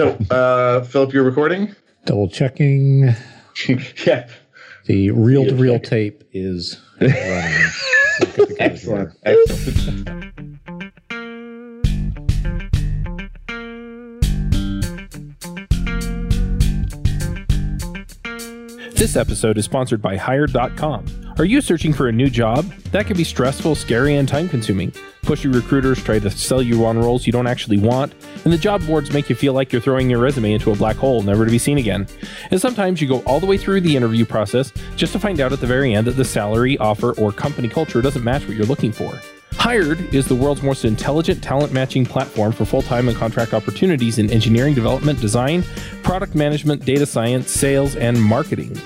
So, uh, Philip, you're recording? Double checking. yeah. The reel to reel tape is running. Excellent. Excellent. This episode is sponsored by Hired.com. Are you searching for a new job? That can be stressful, scary, and time consuming. Pushy recruiters try to sell you on roles you don't actually want, and the job boards make you feel like you're throwing your resume into a black hole, never to be seen again. And sometimes you go all the way through the interview process just to find out at the very end that the salary, offer, or company culture doesn't match what you're looking for. Hired is the world's most intelligent talent matching platform for full time and contract opportunities in engineering, development, design, product management, data science, sales, and marketing.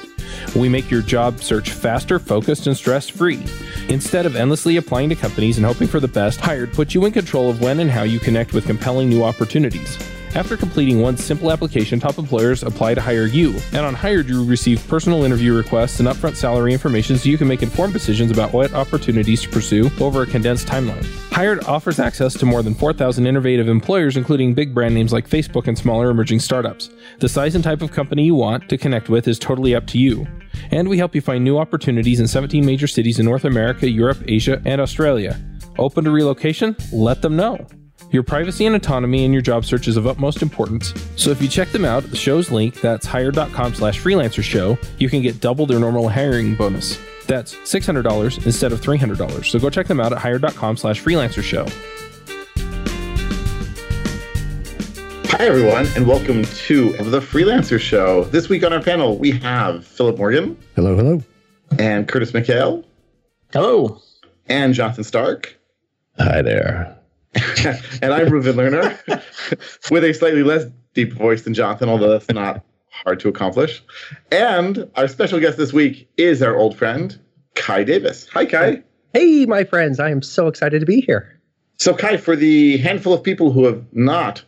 We make your job search faster, focused, and stress free. Instead of endlessly applying to companies and hoping for the best, Hired puts you in control of when and how you connect with compelling new opportunities. After completing one simple application, top employers apply to hire you. And on Hired, you receive personal interview requests and upfront salary information so you can make informed decisions about what opportunities to pursue over a condensed timeline. Hired offers access to more than 4,000 innovative employers, including big brand names like Facebook and smaller emerging startups. The size and type of company you want to connect with is totally up to you. And we help you find new opportunities in 17 major cities in North America, Europe, Asia, and Australia. Open to relocation? Let them know. Your privacy and autonomy in your job search is of utmost importance. So if you check them out at the show's link, that's hired.com slash freelancer show, you can get double their normal hiring bonus. That's $600 instead of $300. So go check them out at hired.com slash freelancer show. Hi, everyone, and welcome to the Freelancer Show. This week on our panel, we have Philip Morgan. Hello, hello. And Curtis McHale. Hello. And Jonathan Stark. Hi there. and I'm Reuven Lerner with a slightly less deep voice than Jonathan, although that's not hard to accomplish. And our special guest this week is our old friend, Kai Davis. Hi, Kai. Hey, my friends. I am so excited to be here. So, Kai, for the handful of people who have not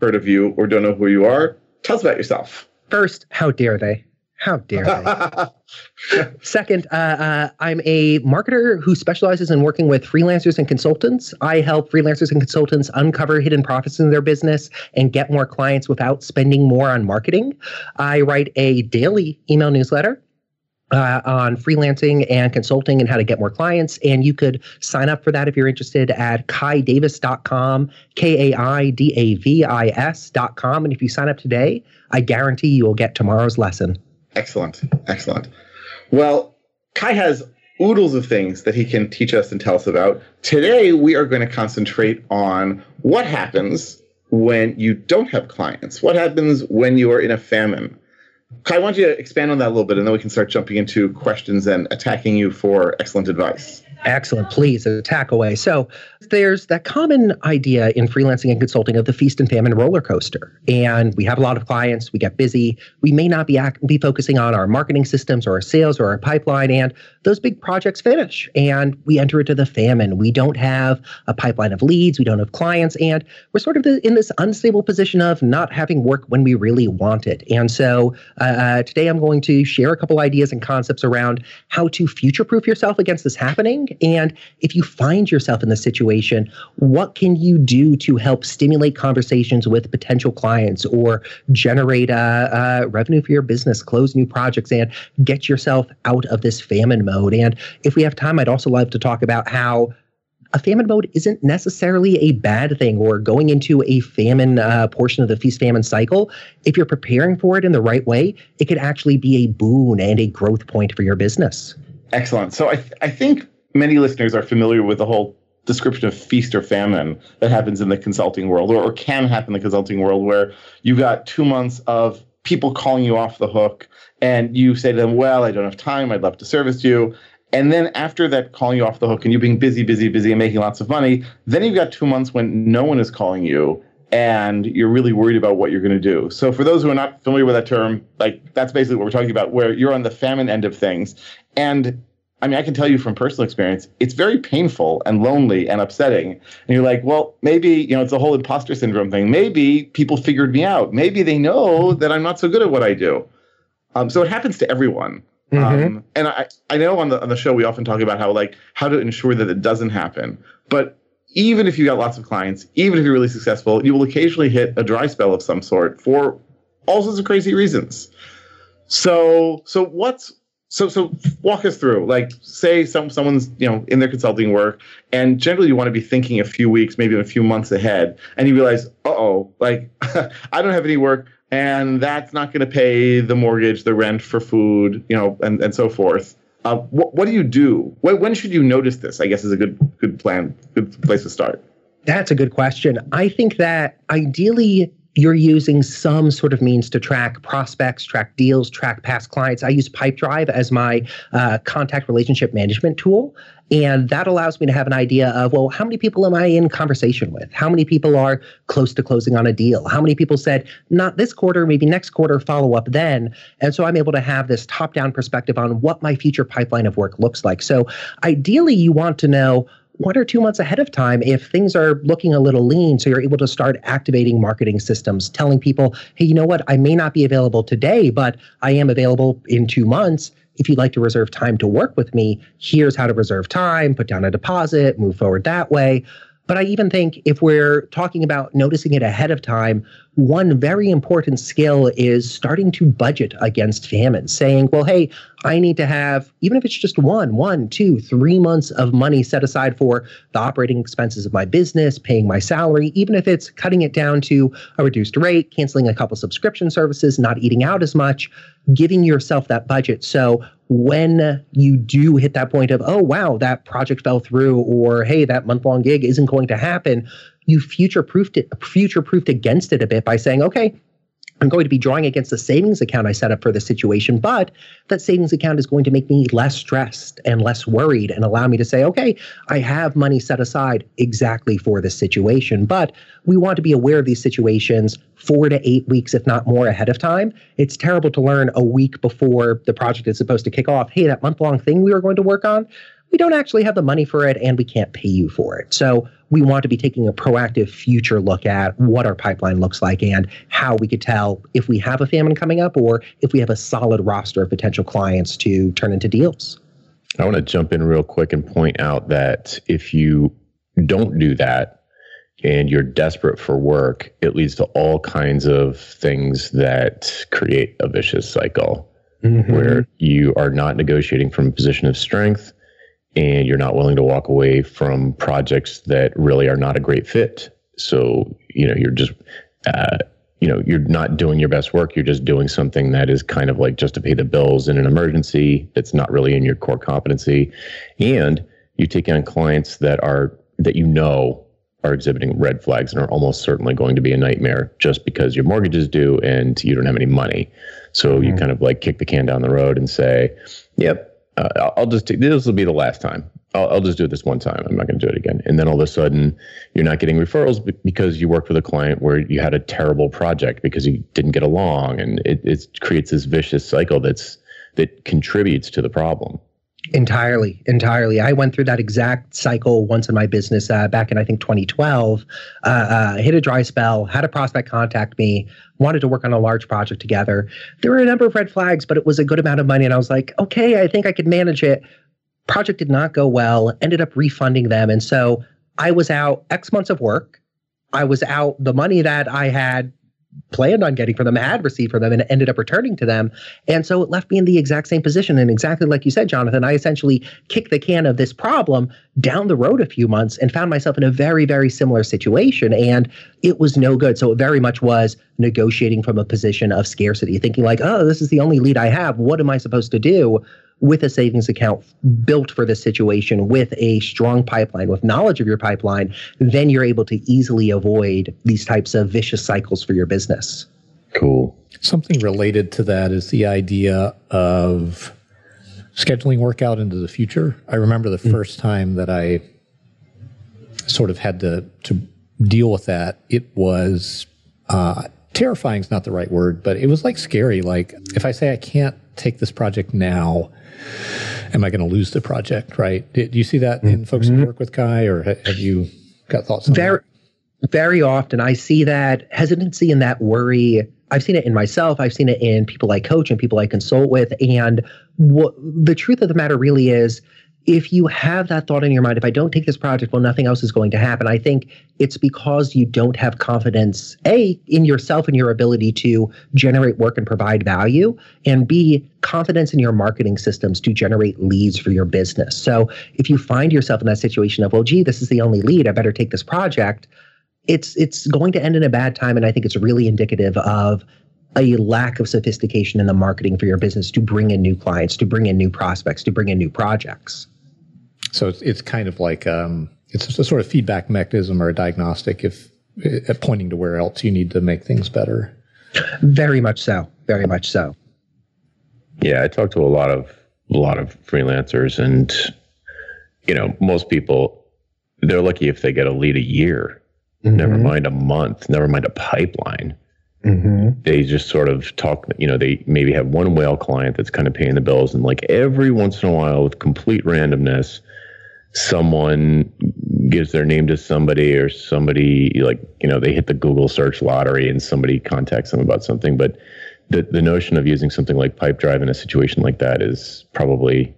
heard of you or don't know who you are, tell us about yourself. First, how dare they? How dare they? Second, uh, uh, I'm a marketer who specializes in working with freelancers and consultants. I help freelancers and consultants uncover hidden profits in their business and get more clients without spending more on marketing. I write a daily email newsletter uh, on freelancing and consulting and how to get more clients. And you could sign up for that if you're interested at kaidavis.com, K A I D A V I S.com. And if you sign up today, I guarantee you will get tomorrow's lesson. Excellent. Excellent. Well, Kai has oodles of things that he can teach us and tell us about. Today, we are going to concentrate on what happens when you don't have clients. What happens when you are in a famine? Kai, why don't you expand on that a little bit and then we can start jumping into questions and attacking you for excellent advice. Excellent. Please attack away. So there's that common idea in freelancing and consulting of the feast and famine roller coaster. And we have a lot of clients. We get busy. We may not be act- be focusing on our marketing systems or our sales or our pipeline. And those big projects finish and we enter into the famine. We don't have a pipeline of leads. We don't have clients. And we're sort of in this unstable position of not having work when we really want it. And so uh, today I'm going to share a couple ideas and concepts around how to future proof yourself against this happening and if you find yourself in this situation, what can you do to help stimulate conversations with potential clients or generate uh, uh, revenue for your business, close new projects, and get yourself out of this famine mode? And if we have time, I'd also love to talk about how a famine mode isn't necessarily a bad thing or going into a famine uh, portion of the feast famine cycle. If you're preparing for it in the right way, it could actually be a boon and a growth point for your business. Excellent. So I, th- I think many listeners are familiar with the whole description of feast or famine that happens in the consulting world or, or can happen in the consulting world where you got two months of people calling you off the hook and you say to them, Well, I don't have time, I'd love to service you. And then after that calling you off the hook and you being busy, busy, busy and making lots of money, then you've got two months when no one is calling you and you're really worried about what you're going to do. So for those who are not familiar with that term, like that's basically what we're talking about, where you're on the famine end of things. And I mean, I can tell you from personal experience, it's very painful and lonely and upsetting. And you're like, well, maybe, you know, it's a whole imposter syndrome thing. Maybe people figured me out. Maybe they know that I'm not so good at what I do. Um, so it happens to everyone. Mm-hmm. Um, and I, I know on the on the show we often talk about how like how to ensure that it doesn't happen. But even if you got lots of clients, even if you're really successful, you will occasionally hit a dry spell of some sort for all sorts of crazy reasons. So, so what's so so walk us through like say some someone's you know in their consulting work and generally you want to be thinking a few weeks maybe a few months ahead and you realize uh-oh like i don't have any work and that's not going to pay the mortgage the rent for food you know and, and so forth. Uh, what, what do you do? When, when should you notice this i guess is a good good plan good place to start? That's a good question. I think that ideally you're using some sort of means to track prospects, track deals, track past clients. I use Pipedrive as my uh, contact relationship management tool. And that allows me to have an idea of, well, how many people am I in conversation with? How many people are close to closing on a deal? How many people said, not this quarter, maybe next quarter, follow up then? And so I'm able to have this top down perspective on what my future pipeline of work looks like. So ideally, you want to know one or two months ahead of time if things are looking a little lean. So you're able to start activating marketing systems, telling people, hey, you know what? I may not be available today, but I am available in two months. If you'd like to reserve time to work with me, here's how to reserve time, put down a deposit, move forward that way. But I even think if we're talking about noticing it ahead of time, one very important skill is starting to budget against famine, saying, well, hey, I need to have, even if it's just one, one, two, three months of money set aside for the operating expenses of my business, paying my salary, even if it's cutting it down to a reduced rate, canceling a couple subscription services, not eating out as much, giving yourself that budget. So when you do hit that point of, oh, wow, that project fell through, or hey, that month long gig isn't going to happen, you future proofed it, future proofed against it a bit by saying, okay, I'm going to be drawing against the savings account I set up for this situation, but that savings account is going to make me less stressed and less worried and allow me to say, okay, I have money set aside exactly for this situation. But we want to be aware of these situations four to eight weeks, if not more, ahead of time. It's terrible to learn a week before the project is supposed to kick off. Hey, that month long thing we were going to work on, we don't actually have the money for it and we can't pay you for it. So we want to be taking a proactive future look at what our pipeline looks like and how we could tell if we have a famine coming up or if we have a solid roster of potential clients to turn into deals. I want to jump in real quick and point out that if you don't do that and you're desperate for work, it leads to all kinds of things that create a vicious cycle mm-hmm. where you are not negotiating from a position of strength and you're not willing to walk away from projects that really are not a great fit. So, you know, you're just, uh, you know, you're not doing your best work. You're just doing something that is kind of like just to pay the bills in an emergency that's not really in your core competency. And you take on clients that are, that you know are exhibiting red flags and are almost certainly going to be a nightmare just because your mortgage is due and you don't have any money. So mm-hmm. you kind of like kick the can down the road and say, yep, uh, I'll just take this will be the last time. I'll, I'll just do it this one time. I'm not going to do it again. And then all of a sudden, you're not getting referrals because you worked with a client where you had a terrible project because you didn't get along, and it, it creates this vicious cycle that's that contributes to the problem. Entirely, entirely. I went through that exact cycle once in my business uh, back in I think 2012. Uh, uh, hit a dry spell, had a prospect contact me, wanted to work on a large project together. There were a number of red flags, but it was a good amount of money, and I was like, okay, I think I could manage it. Project did not go well. Ended up refunding them, and so I was out X months of work. I was out the money that I had planned on getting from them, had received from them, and ended up returning to them. And so it left me in the exact same position. And exactly like you said, Jonathan, I essentially kicked the can of this problem down the road a few months and found myself in a very, very similar situation. And it was no good. So it very much was negotiating from a position of scarcity, thinking like, oh, this is the only lead I have. What am I supposed to do? With a savings account built for this situation with a strong pipeline, with knowledge of your pipeline, then you're able to easily avoid these types of vicious cycles for your business. Cool. Something related to that is the idea of scheduling work out into the future. I remember the mm. first time that I sort of had to to deal with that. It was uh, terrifying is not the right word, but it was like scary. Like if I say I can't take this project now, am I going to lose the project? Right? Do you see that in folks mm-hmm. who work with Kai, or have you got thoughts on very, that? Very often, I see that hesitancy and that worry. I've seen it in myself. I've seen it in people I coach and people I consult with. And what the truth of the matter really is, if you have that thought in your mind, if I don't take this project, well, nothing else is going to happen. I think it's because you don't have confidence, A, in yourself and your ability to generate work and provide value, and B, confidence in your marketing systems to generate leads for your business. So if you find yourself in that situation of, well, gee, this is the only lead, I better take this project, it's it's going to end in a bad time. And I think it's really indicative of a lack of sophistication in the marketing for your business to bring in new clients, to bring in new prospects, to bring in new projects. So it's, it's kind of like um, it's a sort of feedback mechanism or a diagnostic if uh, pointing to where else you need to make things better. Very much so. Very much so. Yeah, I talk to a lot of a lot of freelancers, and you know, most people they're lucky if they get a lead a year. Mm-hmm. Never mind a month. Never mind a pipeline. Mm-hmm. They just sort of talk, you know, they maybe have one whale client that's kind of paying the bills, and like every once in a while, with complete randomness, someone gives their name to somebody or somebody like you know they hit the google search lottery and somebody contacts them about something. But the, the notion of using something like pipedrive in a situation like that is probably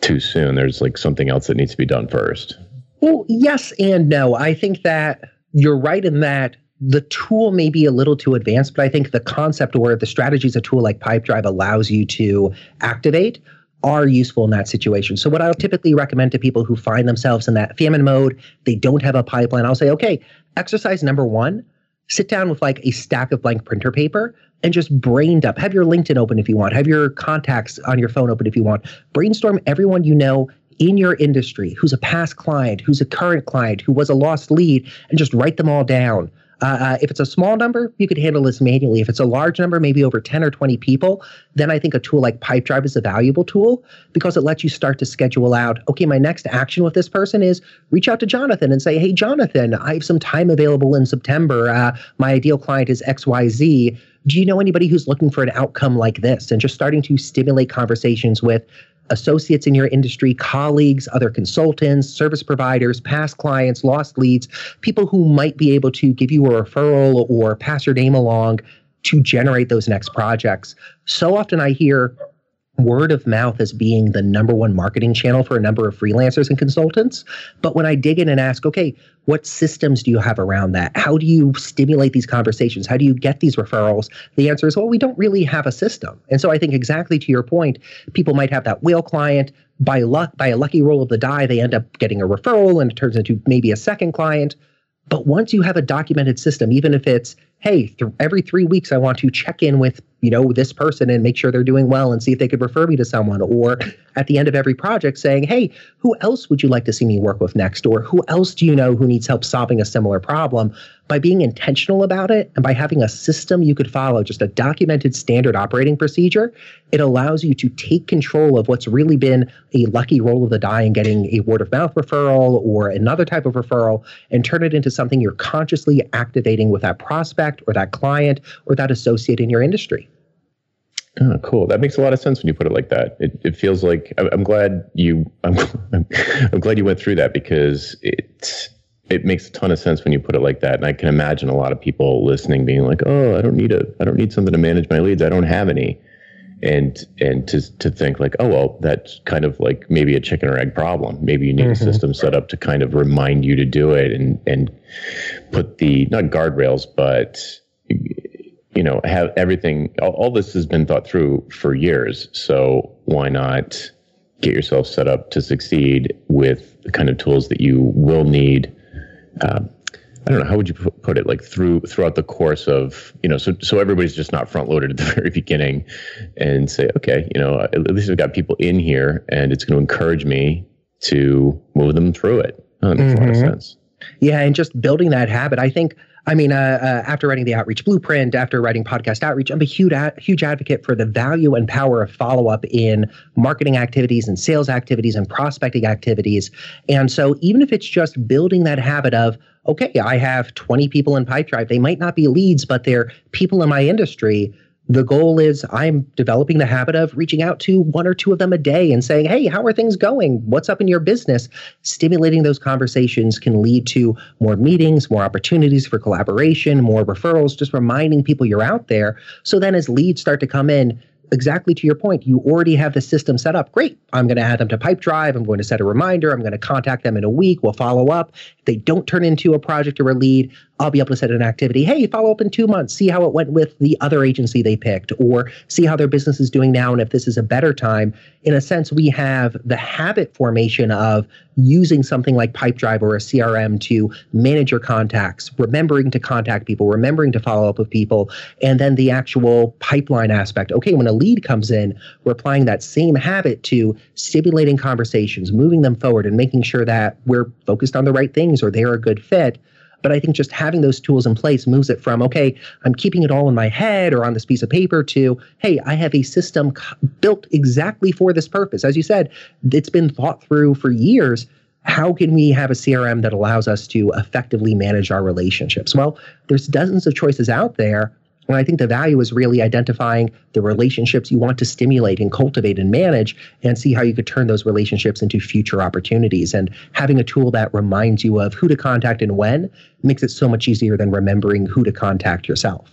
too soon. There's like something else that needs to be done first. Well yes and no. I think that you're right in that the tool may be a little too advanced, but I think the concept where the strategies a tool like Pipedrive allows you to activate are useful in that situation. So what I'll typically recommend to people who find themselves in that famine mode, they don't have a pipeline, I'll say, okay, exercise number one, sit down with like a stack of blank printer paper and just brain dump. Have your LinkedIn open if you want. Have your contacts on your phone open if you want. Brainstorm everyone you know in your industry who's a past client, who's a current client, who was a lost lead, and just write them all down. Uh, uh, if it's a small number, you could handle this manually. If it's a large number, maybe over 10 or 20 people, then I think a tool like Pipedrive is a valuable tool because it lets you start to schedule out, okay, my next action with this person is reach out to Jonathan and say, hey, Jonathan, I have some time available in September. Uh, my ideal client is XYZ. Do you know anybody who's looking for an outcome like this? And just starting to stimulate conversations with associates in your industry, colleagues, other consultants, service providers, past clients, lost leads, people who might be able to give you a referral or pass your name along to generate those next projects. So often I hear word of mouth as being the number one marketing channel for a number of freelancers and consultants. But when I dig in and ask, okay, what systems do you have around that? How do you stimulate these conversations? How do you get these referrals? The answer is, well, we don't really have a system. And so I think exactly to your point, people might have that whale client. By luck, by a lucky roll of the die, they end up getting a referral and it turns into maybe a second client. But once you have a documented system, even if it's hey, th- every three weeks I want to check in with you know this person and make sure they're doing well and see if they could refer me to someone. Or at the end of every project saying hey who else would you like to see me work with next? Or who else do you know who needs help solving a similar problem? By being intentional about it and by having a system you could follow just a documented standard operating procedure it allows you to take control of what's really been a lucky roll of the die in getting a word of mouth referral or another type of referral and turn it into something you're consciously activating with that prospect or that client or that associate in your industry Oh, cool. That makes a lot of sense when you put it like that. It, it feels like I'm glad you I'm, I'm glad you went through that because it it makes a ton of sense when you put it like that. And I can imagine a lot of people listening being like, "Oh, I don't need a I don't need something to manage my leads. I don't have any." And and to to think like, "Oh, well, that's kind of like maybe a chicken or egg problem. Maybe you need mm-hmm. a system set up to kind of remind you to do it and and put the not guardrails, but you know, have everything, all, all, this has been thought through for years. So why not get yourself set up to succeed with the kind of tools that you will need? Uh, I don't know how would you put it like through throughout the course of you know so so everybody's just not front loaded at the very beginning and say okay you know at least I've got people in here and it's going to encourage me to move them through it. Oh, that makes mm-hmm. a lot of mm-hmm. sense. Yeah, and just building that habit. I think I mean, uh, uh, after writing the Outreach Blueprint, after writing Podcast Outreach, I'm a huge, huge advocate for the value and power of follow up in marketing activities and sales activities and prospecting activities. And so, even if it's just building that habit of, okay, I have 20 people in Pipedrive, they might not be leads, but they're people in my industry the goal is I'm developing the habit of reaching out to one or two of them a day and saying, Hey, how are things going? What's up in your business? Stimulating those conversations can lead to more meetings, more opportunities for collaboration, more referrals, just reminding people you're out there. So then as leads start to come in, exactly to your point, you already have the system set up. Great. I'm going to add them to Pipedrive. I'm going to set a reminder. I'm going to contact them in a week. We'll follow up. They don't turn into a project or a lead, I'll be able to set an activity. Hey, follow up in two months. See how it went with the other agency they picked, or see how their business is doing now and if this is a better time. In a sense, we have the habit formation of using something like Pipedrive or a CRM to manage your contacts, remembering to contact people, remembering to follow up with people, and then the actual pipeline aspect. Okay, when a lead comes in, we're applying that same habit to stimulating conversations, moving them forward, and making sure that we're focused on the right things or they're a good fit. But I think just having those tools in place moves it from, okay, I'm keeping it all in my head or on this piece of paper to, hey, I have a system built exactly for this purpose. As you said, it's been thought through for years. How can we have a CRM that allows us to effectively manage our relationships? Well, there's dozens of choices out there. And I think the value is really identifying the relationships you want to stimulate and cultivate and manage and see how you could turn those relationships into future opportunities. And having a tool that reminds you of who to contact and when makes it so much easier than remembering who to contact yourself.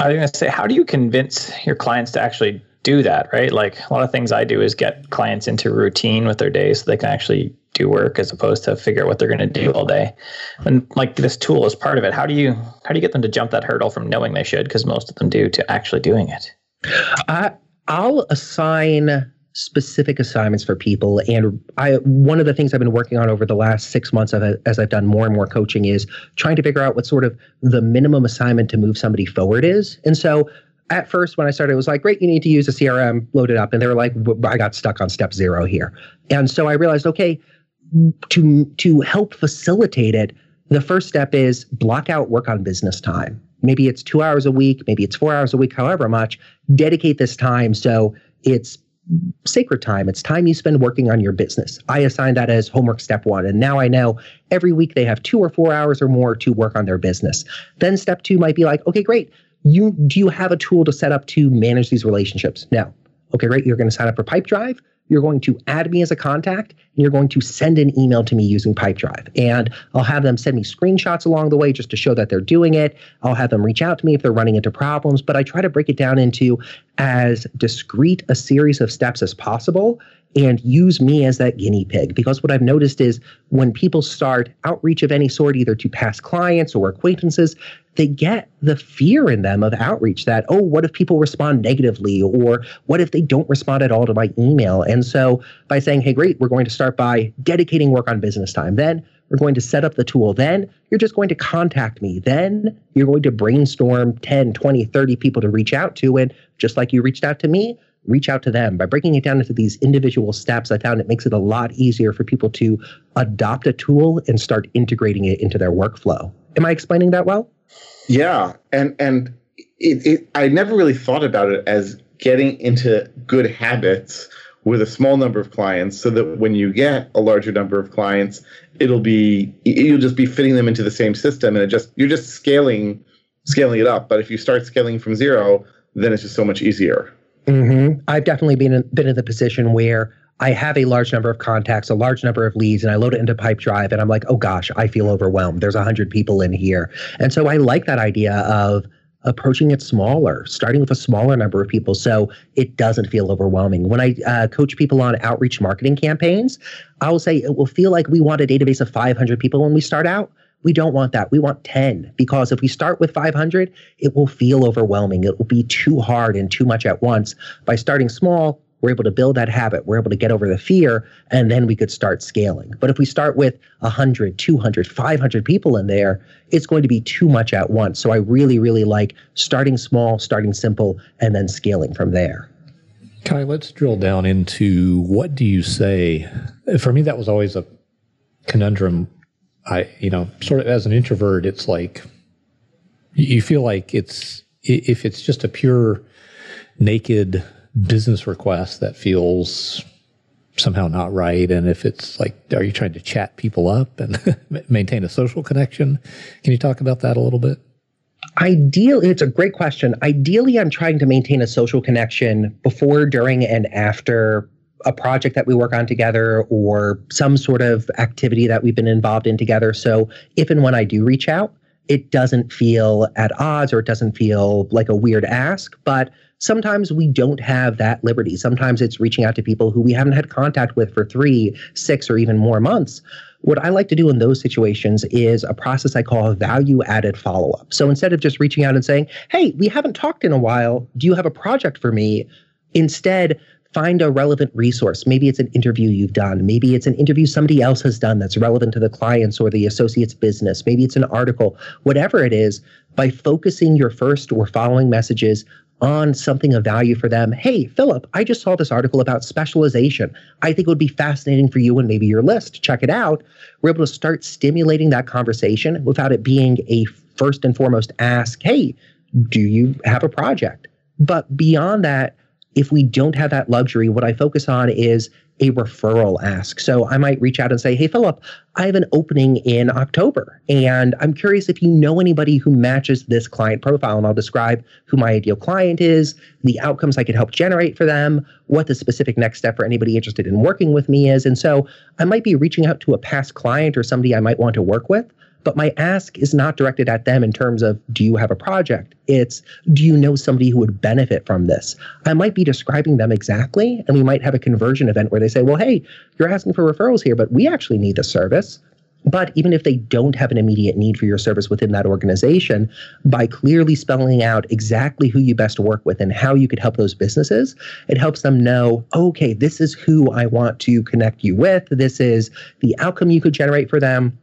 I was going to say, how do you convince your clients to actually do that, right? Like a lot of things I do is get clients into routine with their day so they can actually do work as opposed to figure out what they're going to do all day. And like this tool is part of it. How do you how do you get them to jump that hurdle from knowing they should because most of them do to actually doing it? I I'll assign specific assignments for people and I one of the things I've been working on over the last 6 months of, as I've done more and more coaching is trying to figure out what sort of the minimum assignment to move somebody forward is. And so at first when I started, it was like, great, you need to use a CRM, load it up. And they were like, I got stuck on step zero here. And so I realized, okay, to to help facilitate it, the first step is block out work on business time. Maybe it's two hours a week, maybe it's four hours a week, however much. Dedicate this time so it's sacred time. It's time you spend working on your business. I assign that as homework step one. And now I know every week they have two or four hours or more to work on their business. Then step two might be like, okay, great. You do you have a tool to set up to manage these relationships? No. Okay, great. You're going to sign up for Pipedrive you're going to add me as a contact and you're going to send an email to me using Pipedrive. And I'll have them send me screenshots along the way just to show that they're doing it. I'll have them reach out to me if they're running into problems, but I try to break it down into as discrete a series of steps as possible and use me as that guinea pig. Because what I've noticed is when people start outreach of any sort, either to past clients or acquaintances, they get the fear in them of outreach that, oh, what if people respond negatively? Or what if they don't respond at all to my email? And so by saying, hey, great, we're going to start by dedicating work on business time. Then we're going to set up the tool. Then you're just going to contact me. Then you're going to brainstorm 10, 20, 30 people to reach out to. And just like you reached out to me, reach out to them. By breaking it down into these individual steps, I found it makes it a lot easier for people to adopt a tool and start integrating it into their workflow. Am I explaining that well? Yeah, and and it, it, I never really thought about it as getting into good habits with a small number of clients so that when you get a larger number of clients it'll be you'll just be fitting them into the same system and it just you're just scaling scaling it up but if you start scaling from zero then it's just so much easier Mm-hmm. I've definitely been in, been in the position where I have a large number of contacts, a large number of leads, and I load it into Pipedrive, and I'm like, oh gosh, I feel overwhelmed. There's a hundred people in here, and so I like that idea of approaching it smaller, starting with a smaller number of people, so it doesn't feel overwhelming. When I uh, coach people on outreach marketing campaigns, I will say it will feel like we want a database of 500 people when we start out we don't want that. We want 10 because if we start with 500, it will feel overwhelming. It will be too hard and too much at once. By starting small, we're able to build that habit. We're able to get over the fear, and then we could start scaling. But if we start with 100, 200, 500 people in there, it's going to be too much at once. So I really, really like starting small, starting simple, and then scaling from there. Kai, let's drill down into what do you say? For me, that was always a conundrum I, you know, sort of as an introvert, it's like you feel like it's if it's just a pure naked business request that feels somehow not right and if it's like are you trying to chat people up and maintain a social connection? Can you talk about that a little bit? Ideally it's a great question. Ideally i'm trying to maintain a social connection before during and after a project that we work on together or some sort of activity that we've been involved in together. So if and when I do reach out, it doesn't feel at odds or it doesn't feel like a weird ask. But sometimes we don't have that liberty. Sometimes it's reaching out to people who we haven't had contact with for three, six, or even more months. What I like to do in those situations is a process I call value added follow up. So instead of just reaching out and saying, Hey, we haven't talked in a while. Do you have a project for me? Instead, find a relevant resource. Maybe it's an interview you've done. Maybe it's an interview somebody else has done that's relevant to the client's or the associate's business. Maybe it's an article, whatever it is, by focusing your first or following messages on something of value for them. Hey, Philip, I just saw this article about specialization. I think it would be fascinating for you and maybe your list. Check it out. We're able to start stimulating that conversation without it being a first and foremost ask, hey, do you have a project? But beyond that, if we don't have that luxury, what I focus on is a referral ask. So I might reach out and say, Hey, Philip, I have an opening in October, and I'm curious if you know anybody who matches this client profile. And I'll describe who my ideal client is, the outcomes I could help generate for them, what the specific next step for anybody interested in working with me is. And so I might be reaching out to a past client or somebody I might want to work with but my ask is not directed at them in terms of, do you have a project? It's, do you know somebody who would benefit from this? I might be describing them exactly, and we might have a conversion event where they say, well, hey, you're asking for referrals here, but we actually need the service. But even if they don't have an immediate need for your service within that organization, by clearly spelling out exactly who you best work with and how you could help those businesses, it helps them know, okay, this is who I want to connect you with. This is the outcome you could generate for them.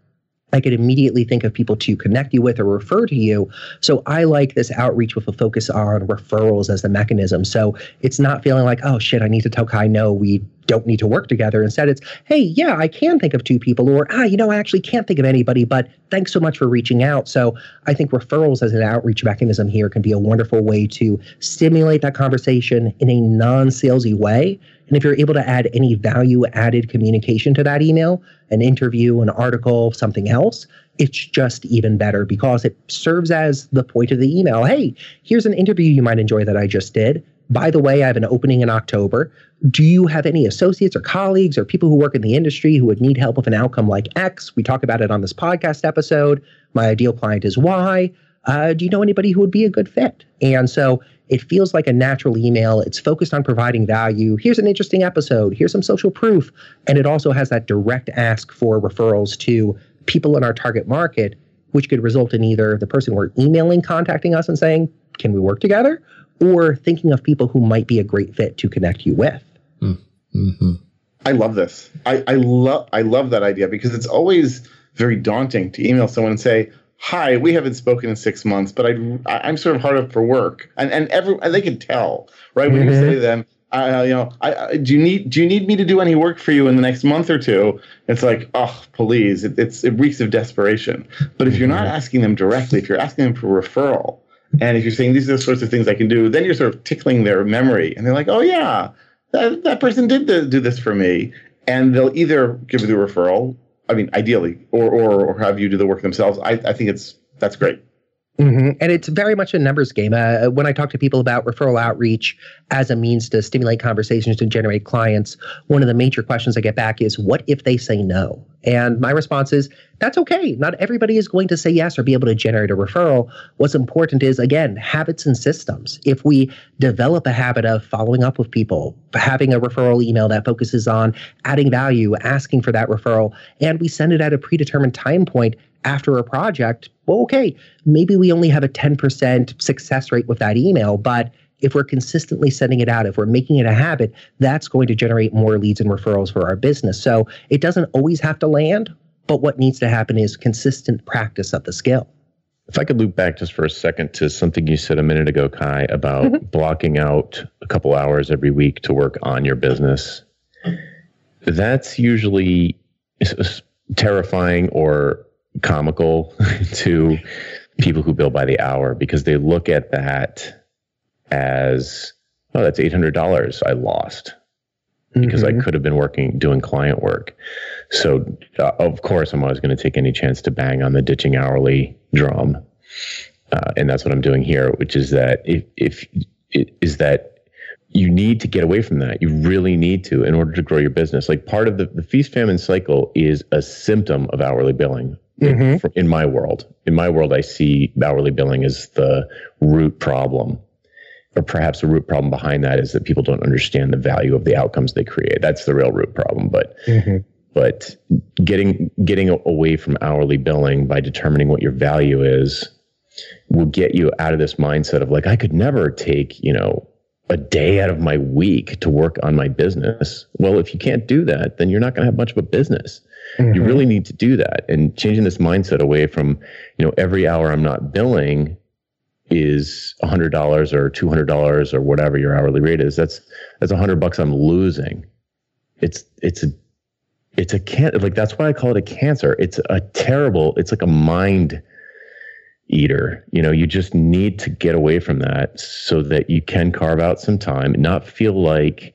I could immediately think of people to connect you with or refer to you. So I like this outreach with a focus on referrals as the mechanism. So it's not feeling like, oh shit, I need to tell Kai no, we don't need to work together. Instead, it's, hey, yeah, I can think of two people, or ah, you know, I actually can't think of anybody, but thanks so much for reaching out. So I think referrals as an outreach mechanism here can be a wonderful way to stimulate that conversation in a non-salesy way and if you're able to add any value added communication to that email, an interview, an article, something else, it's just even better because it serves as the point of the email. Hey, here's an interview you might enjoy that I just did. By the way, I have an opening in October. Do you have any associates or colleagues or people who work in the industry who would need help with an outcome like X? We talk about it on this podcast episode. My ideal client is Y. Uh, do you know anybody who would be a good fit? And so it feels like a natural email. It's focused on providing value. Here's an interesting episode. Here's some social proof. And it also has that direct ask for referrals to people in our target market, which could result in either the person we're emailing contacting us and saying, Can we work together? Or thinking of people who might be a great fit to connect you with. Mm-hmm. I love this. I, I love I love that idea because it's always very daunting to email someone and say, hi, we haven't spoken in six months, but I, I'm sort of hard up for work, and and every and they can tell, right? When mm-hmm. you say to them, uh, you know, I, I, do you need do you need me to do any work for you in the next month or two? It's like, oh, please, it, it's it reeks of desperation. But if you're not mm-hmm. asking them directly, if you're asking them for referral, and if you're saying these are the sorts of things I can do, then you're sort of tickling their memory, and they're like, oh yeah, that that person did do this for me, and they'll either give you the referral I mean, ideally, or, or or have you do the work themselves. I, I think it's that's great. Mm-hmm. And it's very much a numbers game. Uh, when I talk to people about referral outreach as a means to stimulate conversations to generate clients, one of the major questions I get back is, what if they say no? And my response is, that's okay. Not everybody is going to say yes or be able to generate a referral. What's important is, again, habits and systems. If we develop a habit of following up with people, having a referral email that focuses on adding value, asking for that referral, and we send it at a predetermined time point, after a project, well, okay, maybe we only have a 10% success rate with that email, but if we're consistently sending it out, if we're making it a habit, that's going to generate more leads and referrals for our business. So it doesn't always have to land, but what needs to happen is consistent practice of the skill. If I could loop back just for a second to something you said a minute ago, Kai, about mm-hmm. blocking out a couple hours every week to work on your business, that's usually terrifying or comical to people who bill by the hour because they look at that as oh that's $800 i lost because mm-hmm. i could have been working doing client work so uh, of course i'm always going to take any chance to bang on the ditching hourly drum uh, and that's what i'm doing here which is that if, if is that you need to get away from that. You really need to in order to grow your business. Like part of the, the feast famine cycle is a symptom of hourly billing mm-hmm. in, in my world. In my world, I see hourly billing as the root problem or perhaps the root problem behind that is that people don't understand the value of the outcomes they create. That's the real root problem. But mm-hmm. but getting getting away from hourly billing by determining what your value is will get you out of this mindset of like I could never take you know a day out of my week to work on my business. Well, if you can't do that, then you're not going to have much of a business. Mm-hmm. You really need to do that and changing this mindset away from, you know, every hour I'm not billing is $100 or $200 or whatever your hourly rate is. That's that's 100 bucks I'm losing. It's it's a it's a can like that's why I call it a cancer. It's a terrible, it's like a mind eater. You know, you just need to get away from that so that you can carve out some time, not feel like,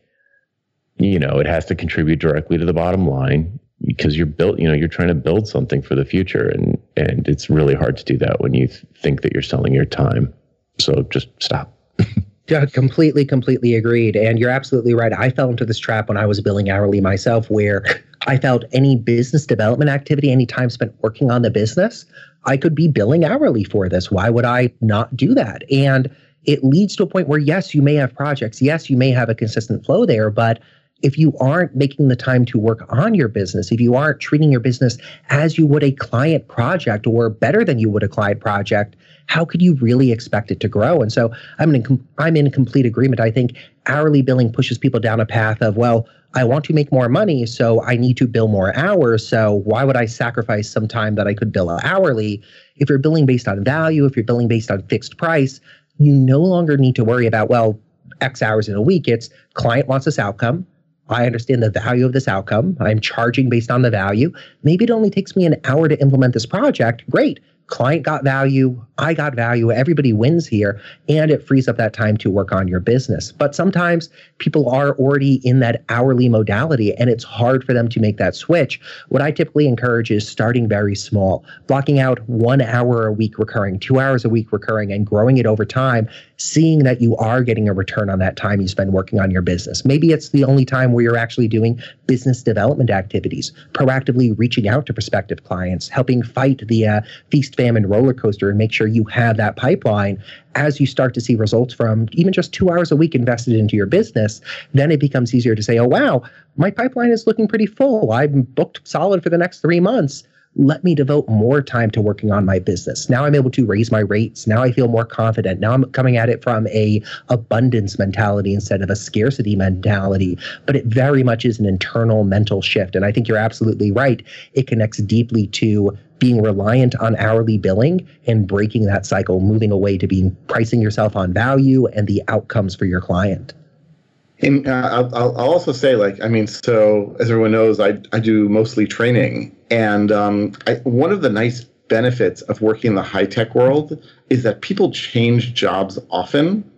you know, it has to contribute directly to the bottom line because you're built, you know, you're trying to build something for the future. And, and it's really hard to do that when you think that you're selling your time. So just stop. Yeah, completely, completely agreed. And you're absolutely right. I fell into this trap when I was billing hourly myself, where I felt any business development activity, any time spent working on the business, I could be billing hourly for this. Why would I not do that? And it leads to a point where, yes, you may have projects. Yes, you may have a consistent flow there, but if you aren't making the time to work on your business, if you aren't treating your business as you would a client project or better than you would a client project, how could you really expect it to grow? And so I'm in I'm in complete agreement. I think hourly billing pushes people down a path of well, I want to make more money, so I need to bill more hours. So why would I sacrifice some time that I could bill hourly? If you're billing based on value, if you're billing based on fixed price, you no longer need to worry about well, X hours in a week. It's client wants this outcome. I understand the value of this outcome. I'm charging based on the value. Maybe it only takes me an hour to implement this project. Great client got value, I got value, everybody wins here, and it frees up that time to work on your business. But sometimes people are already in that hourly modality and it's hard for them to make that switch. What I typically encourage is starting very small, blocking out one hour a week recurring, two hours a week recurring, and growing it over time, seeing that you are getting a return on that time you spend working on your business. Maybe it's the only time where you're actually doing business development activities, proactively reaching out to prospective clients, helping fight the uh, feast famine roller coaster and make sure you have that pipeline as you start to see results from even just two hours a week invested into your business, then it becomes easier to say, oh, wow, my pipeline is looking pretty full. I'm booked solid for the next three months let me devote more time to working on my business. Now I'm able to raise my rates. Now I feel more confident. Now I'm coming at it from a abundance mentality instead of a scarcity mentality. But it very much is an internal mental shift. And I think you're absolutely right. It connects deeply to being reliant on hourly billing and breaking that cycle, moving away to being pricing yourself on value and the outcomes for your client. And uh, I'll, I'll also say, like, I mean, so as everyone knows, I, I do mostly training. And um, I, one of the nice benefits of working in the high tech world is that people change jobs often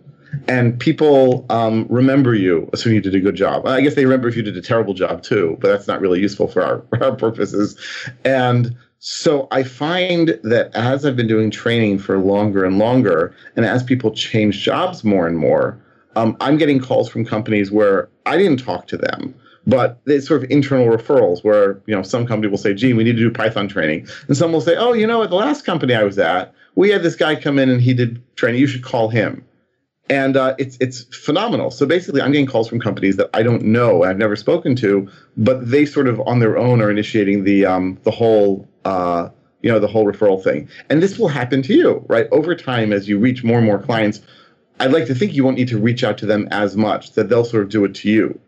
and people um, remember you assuming you did a good job. I guess they remember if you did a terrible job too, but that's not really useful for our, for our purposes. And so I find that as I've been doing training for longer and longer, and as people change jobs more and more, um, I'm getting calls from companies where I didn't talk to them, but it's sort of internal referrals where you know some company will say, "Gee, we need to do Python training," and some will say, "Oh, you know, at the last company I was at, we had this guy come in and he did training. You should call him." And uh, it's it's phenomenal. So basically, I'm getting calls from companies that I don't know, I've never spoken to, but they sort of on their own are initiating the um, the whole uh, you know the whole referral thing. And this will happen to you, right? Over time, as you reach more and more clients I'd like to think you won't need to reach out to them as much; that they'll sort of do it to you.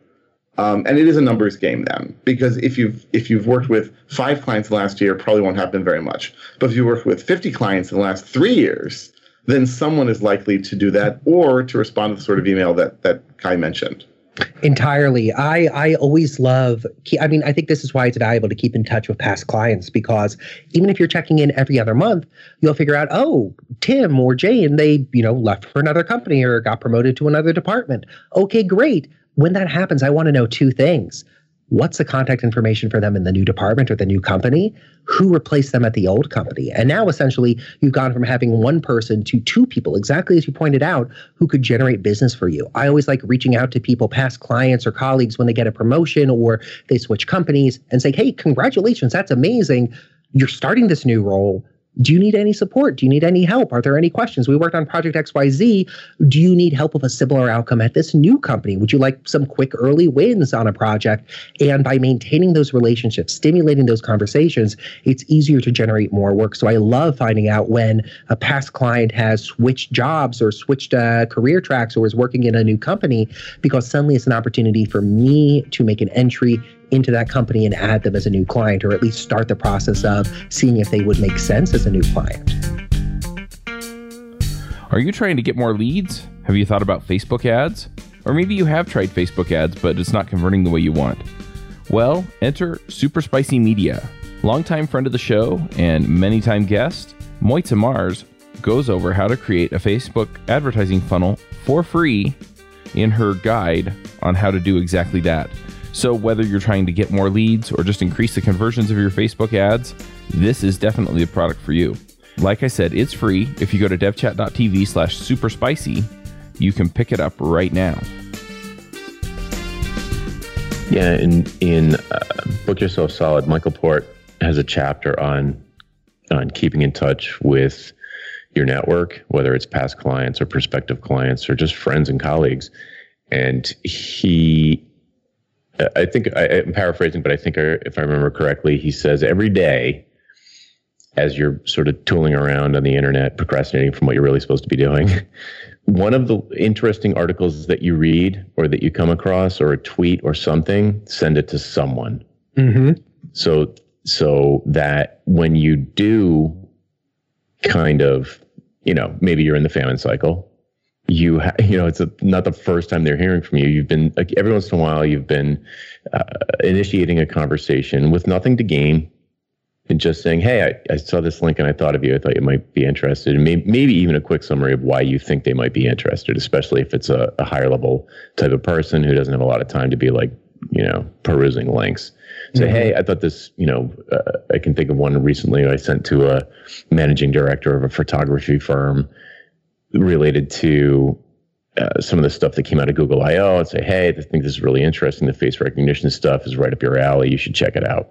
Um, and it is a numbers game then, because if you've if you've worked with five clients last year, probably won't happen very much. But if you work with 50 clients in the last three years, then someone is likely to do that or to respond to the sort of email that that Kai mentioned. Entirely. I I always love I mean, I think this is why it's valuable to keep in touch with past clients because even if you're checking in every other month, you'll figure out, oh, Tim or Jane, they, you know, left for another company or got promoted to another department. Okay, great. When that happens, I want to know two things what's the contact information for them in the new department or the new company? Who replaced them at the old company? And now essentially you've gone from having one person to two people exactly as you pointed out who could generate business for you. I always like reaching out to people past clients or colleagues when they get a promotion or they switch companies and say hey congratulations that's amazing. You're starting this new role do you need any support? Do you need any help? Are there any questions? We worked on Project XYZ. Do you need help with a similar outcome at this new company? Would you like some quick early wins on a project? And by maintaining those relationships, stimulating those conversations, it's easier to generate more work. So I love finding out when a past client has switched jobs or switched uh, career tracks or is working in a new company because suddenly it's an opportunity for me to make an entry into that company and add them as a new client, or at least start the process of seeing if they would make sense as a new client. Are you trying to get more leads? Have you thought about Facebook ads? Or maybe you have tried Facebook ads, but it's not converting the way you want. Well, enter Super Spicy Media. Longtime friend of the show and many time guest, Mojca Mars goes over how to create a Facebook advertising funnel for free in her guide on how to do exactly that. So, whether you're trying to get more leads or just increase the conversions of your Facebook ads, this is definitely the product for you. Like I said, it's free. If you go to devchat.tv slash superspicy, you can pick it up right now. Yeah, in in uh, Book Yourself Solid, Michael Port has a chapter on on keeping in touch with your network, whether it's past clients or prospective clients or just friends and colleagues. And he I think I, am paraphrasing, but I think if I remember correctly, he says every day, as you're sort of tooling around on the internet, procrastinating from what you're really supposed to be doing, one of the interesting articles that you read or that you come across, or a tweet or something, send it to someone. Mm-hmm. So, so that when you do kind of, you know, maybe you're in the famine cycle you ha- you know it's a, not the first time they're hearing from you. You've been like, every once in a while you've been uh, initiating a conversation with nothing to gain and just saying hey I, I saw this link and i thought of you. I thought you might be interested. And maybe, maybe even a quick summary of why you think they might be interested especially if it's a, a higher level type of person who doesn't have a lot of time to be like you know perusing links. Say mm-hmm. hey i thought this you know uh, i can think of one recently i sent to a managing director of a photography firm related to uh, some of the stuff that came out of Google I/O and say, "Hey, I think this is really interesting. The face recognition stuff is right up your alley. You should check it out."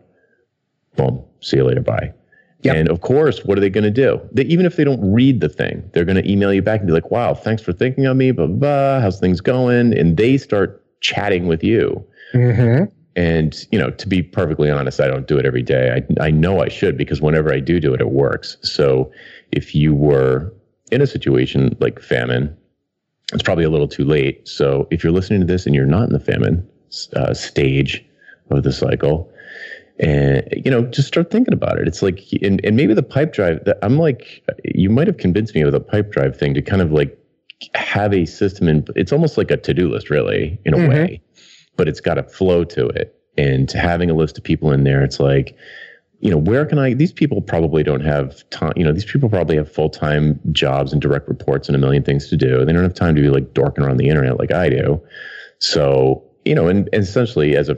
Boom. See you later. Bye. Yep. And of course, what are they going to do? They, even if they don't read the thing, they're going to email you back and be like, "Wow, thanks for thinking of me." Blah blah. How's things going? And they start chatting with you. Mm-hmm. And you know, to be perfectly honest, I don't do it every day. I I know I should because whenever I do do it, it works. So if you were in a situation like famine, it's probably a little too late. So if you're listening to this and you're not in the famine uh, stage of the cycle, and you know, just start thinking about it. It's like, and, and maybe the Pipedrive. That I'm like, you might have convinced me with a Pipedrive thing to kind of like have a system, and it's almost like a to do list, really, in a mm-hmm. way, but it's got a flow to it. And having a list of people in there, it's like, you know, where can I? These people probably don't have time. You know, these people probably have full time jobs and direct reports and a million things to do. They don't have time to be like dorking around the internet like I do. So, you know, and, and essentially as a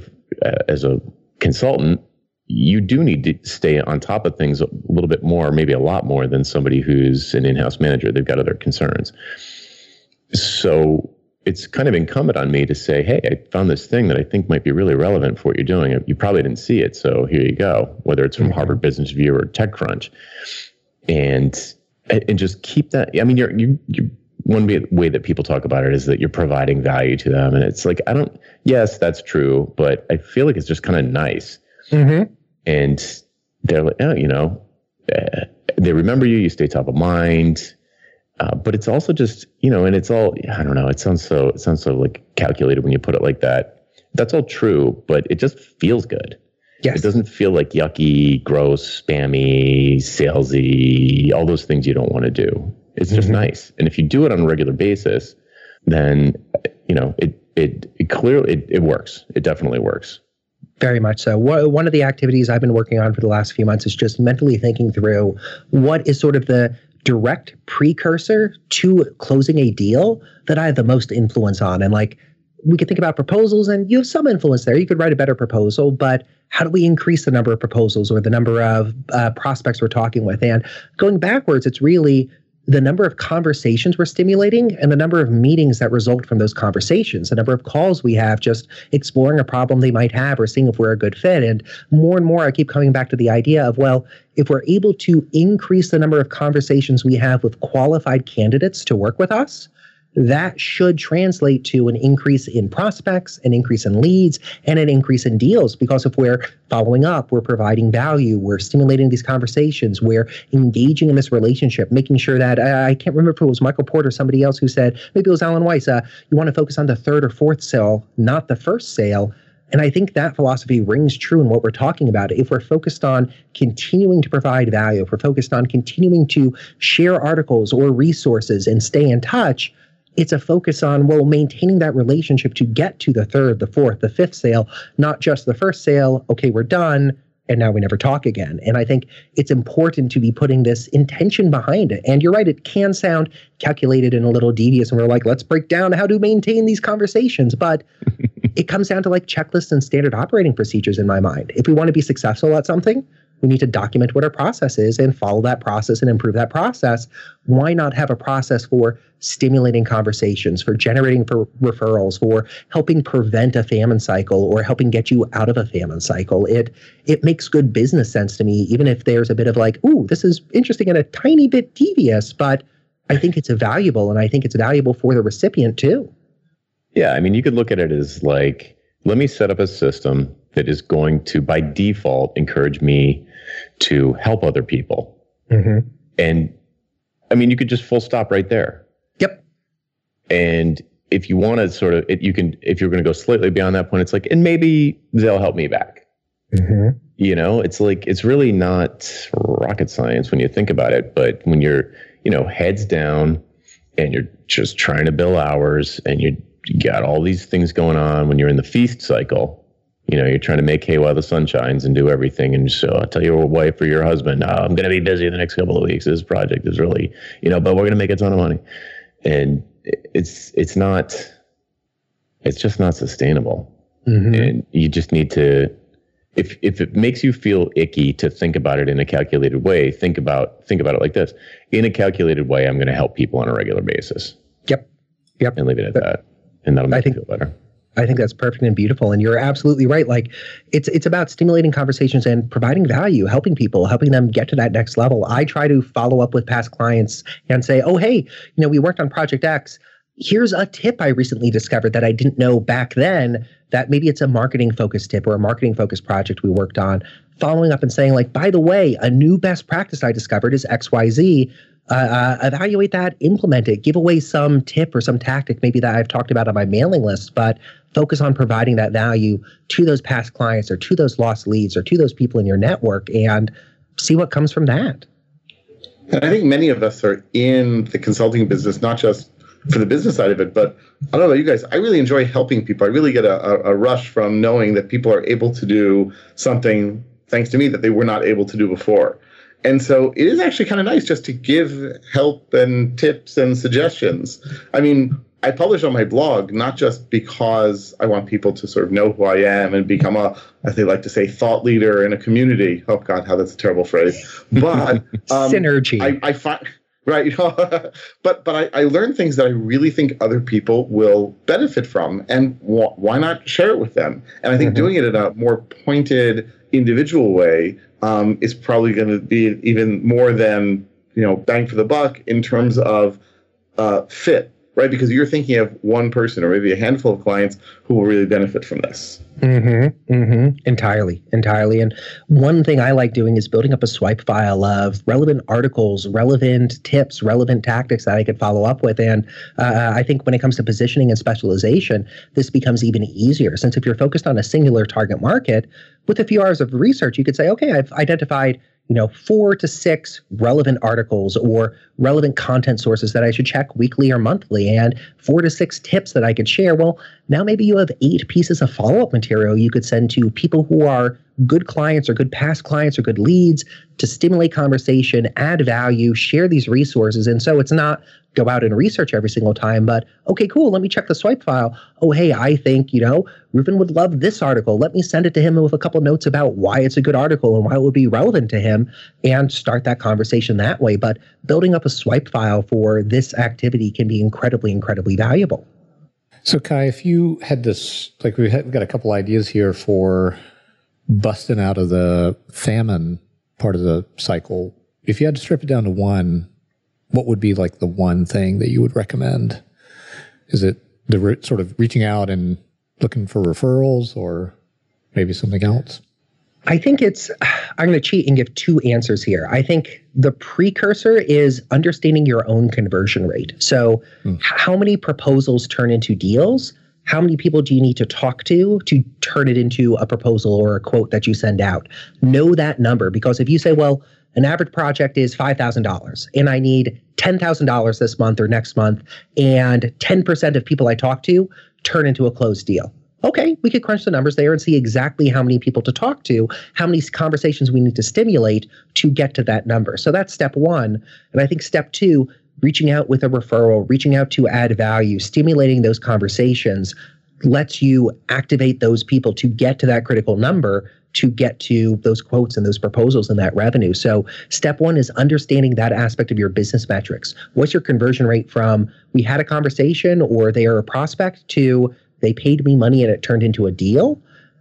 as a consultant, you do need to stay on top of things a little bit more, maybe a lot more than somebody who's an in house manager. They've got other concerns. So it's kind of incumbent on me to say, hey, I found this thing that I think might be really relevant for what you're doing. You probably didn't see it, so here you go. Whether it's from mm-hmm. Harvard Business Review or TechCrunch, and and just keep that. I mean, you're you you one way that people talk about it is that you're providing value to them, and it's like I don't. Yes, that's true, but I feel like it's just kind of nice. Mm-hmm. And they're like, oh, you know, uh, they remember you. You stay top of mind uh, but it's also just you know, and it's all I don't know. It sounds so it sounds so like calculated when you put it like that. That's all true, but it just feels good. Yes. It doesn't feel like yucky, gross, spammy, salesy, all those things you don't want to do. It's just mm-hmm. nice. And if you do it on a regular basis, then you know it it, it clearly it, it works. It definitely works. Very much so. One of the activities I've been working on for the last few months is just mentally thinking through what is sort of the direct precursor to closing a deal that I have the most influence on. And like, we could think about proposals and you have some influence there. You could write a better proposal, but how do we increase the number of proposals or the number of uh, prospects we're talking with? And going backwards, it's really the number of conversations we're stimulating and the number of meetings that result from those conversations, the number of calls we have just exploring a problem they might have or seeing if we're a good fit. And more and more, I keep coming back to the idea of, well, if we're able to increase the number of conversations we have with qualified candidates to work with us, that should translate to an increase in prospects, an increase in leads, and an increase in deals. Because if we're following up, we're providing value, we're stimulating these conversations, we're engaging in this relationship, making sure that uh, I can't remember if it was Michael Porter or somebody else who said, maybe it was Alan Weiss, uh, you want to focus on the third or fourth sale, not the first sale. And I think that philosophy rings true in what we're talking about. If we're focused on continuing to provide value, if we're focused on continuing to share articles or resources and stay in touch, it's a focus on well maintaining that relationship to get to the third the fourth the fifth sale not just the first sale okay we're done and now we never talk again. And i think it's important to be putting this intention behind it. And you're right it can sound calculated and a little devious and we're like let's break down how to maintain these conversations. But it comes down to like checklists and standard operating procedures in my mind. If we want to be successful at something we need to document what our process is and follow that process and improve that process. Why not have a process for stimulating conversations, for generating for referrals, for helping prevent a famine cycle or helping get you out of a famine cycle? It it makes good business sense to me, even if there's a bit of like, ooh, this is interesting and a tiny bit devious, but I think it's valuable and I think it's valuable for the recipient too. Yeah, I mean, you could look at it as like, let me set up a system that is going to, by default, encourage me to help other people. Mm-hmm. And I mean, you could just full stop right there. Yep. And if you want to sort of, it, you can, if you're going to go slightly beyond that point, it's like, and maybe they'll help me back. Mm-hmm. You know, it's like, it's really not rocket science when you think about it. But when you're, you know, heads down and you're just trying to bill hours and you, you got all these things going on when you're in the feast cycle, you know, you're trying to make hay while the sun shines and do everything. And so I'll tell your wife or your husband, oh, I'm going to be busy the next couple of weeks. This project is really, you know, but we're going to make a ton of money. And it's, it's not, it's just not sustainable. Mm-hmm. And you just need to, if, if it makes you feel icky to think about it in a calculated way, think about, think about it like this. In a calculated way, I'm going to help people on a regular basis. Yep. Yep. And leave it at that. And that'll make I think, you feel better. I think that's perfect and beautiful. And you're absolutely right. Like it's it's about stimulating conversations and providing value, helping people, helping them get to that next level. I try to follow up with past clients and say, oh hey, you know, we worked on Project X. Here's a tip I recently discovered that I didn't know back then that maybe it's a marketing focused tip or a marketing focused project we worked on. Following up and saying, like, by the way, a new best practice I discovered is XYZ uh, uh, evaluate that, implement it, give away some tip or some tactic maybe that I've talked about on my mailing list, but focus on providing that value to those past clients or to those lost leads or to those people in your network and see what comes from that. And I think many of us are in the consulting business, not just for the business side of it, but I don't know about you guys. I really enjoy helping people. I really get a, a, a rush from knowing that people are able to do something thanks to me that they were not able to do before. And so it is actually kind of nice just to give help and tips and suggestions. I mean, I publish on my blog not just because I want people to sort of know who I am and become a, as they like to say, thought leader in a community. Oh God, how that's a terrible phrase. But um, synergy. I, I find right, but but I, I learn things that I really think other people will benefit from, and wh- why not share it with them? And I think mm-hmm. doing it in a more pointed, individual way um, is probably going to be even more than you know bang for the buck in terms of uh, fit, right? Because you're thinking of one person or maybe a handful of clients who will really benefit from this. Mm-hmm, mm-hmm. Entirely, entirely. And one thing I like doing is building up a swipe file of relevant articles, relevant tips, relevant tactics that I could follow up with. And uh, I think when it comes to positioning and specialization, this becomes even easier. Since if you're focused on a singular target market, with a few hours of research, you could say, okay, I've identified you know, four to six relevant articles or relevant content sources that I should check weekly or monthly, and four to six tips that I could share. Well, now maybe you have eight pieces of follow up material you could send to people who are good clients or good past clients or good leads to stimulate conversation, add value, share these resources. And so it's not go out and research every single time, but okay, cool, let me check the swipe file. Oh, hey, I think, you know, Reuven would love this article. Let me send it to him with a couple notes about why it's a good article and why it would be relevant to him and start that conversation that way. But building up a swipe file for this activity can be incredibly, incredibly valuable. So, Kai, if you had this, like we have got a couple ideas here for busting out of the famine part of the cycle. If you had to strip it down to one, what would be like the one thing that you would recommend? Is it the re- sort of reaching out and looking for referrals or maybe something else? I think it's, I'm going to cheat and give two answers here. I think the precursor is understanding your own conversion rate. So, mm. how many proposals turn into deals? How many people do you need to talk to to turn it into a proposal or a quote that you send out? Know that number because if you say, well, an average project is $5,000 and I need $10,000 this month or next month, and 10% of people I talk to turn into a closed deal okay, we could crunch the numbers there and see exactly how many people to talk to, how many conversations we need to stimulate to get to that number. So that's step one. And I think step two, reaching out with a referral, reaching out to add value, stimulating those conversations lets you activate those people to get to that critical number to get to those quotes and those proposals and that revenue. So, step one is understanding that aspect of your business metrics. What's your conversion rate from we had a conversation or they are a prospect to they paid me money and it turned into a deal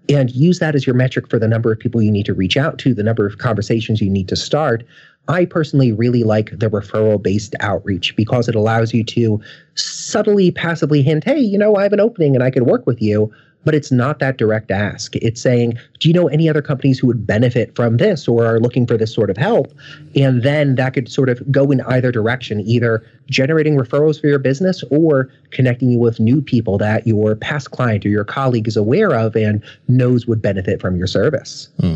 and use that as your metric for the number of people you need to reach out to, the number of conversations you need to start. I personally really like the referral based outreach because it allows you to subtly, passively hint, hey, you know, I have an opening and I could work with you but it's not that direct ask. It's saying, do you know any other companies who would benefit from this or are looking for this sort of help? And then that could sort of go in either direction, either generating referrals for your business or connecting you with new people that your past client or your colleague is aware of and knows would benefit from your service. Hmm.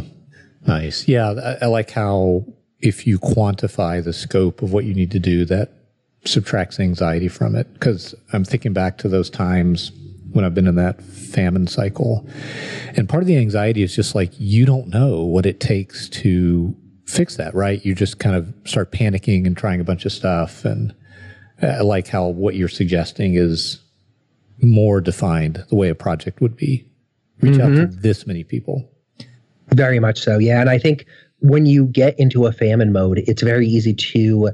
Nice. Yeah. I, I like how if you quantify the scope of what you need to do, that subtracts anxiety from it. Because I'm thinking back to those times when I've been in that famine cycle. And part of the anxiety is just like you don't know what it takes to fix that, right? You just kind of start panicking and trying a bunch of stuff. And I like how what you're suggesting is more defined the way a project would be. Reach mm-hmm. out to mm-hmm. this many people. Very much so, yeah. And I think when you get into a famine mode, it's very easy to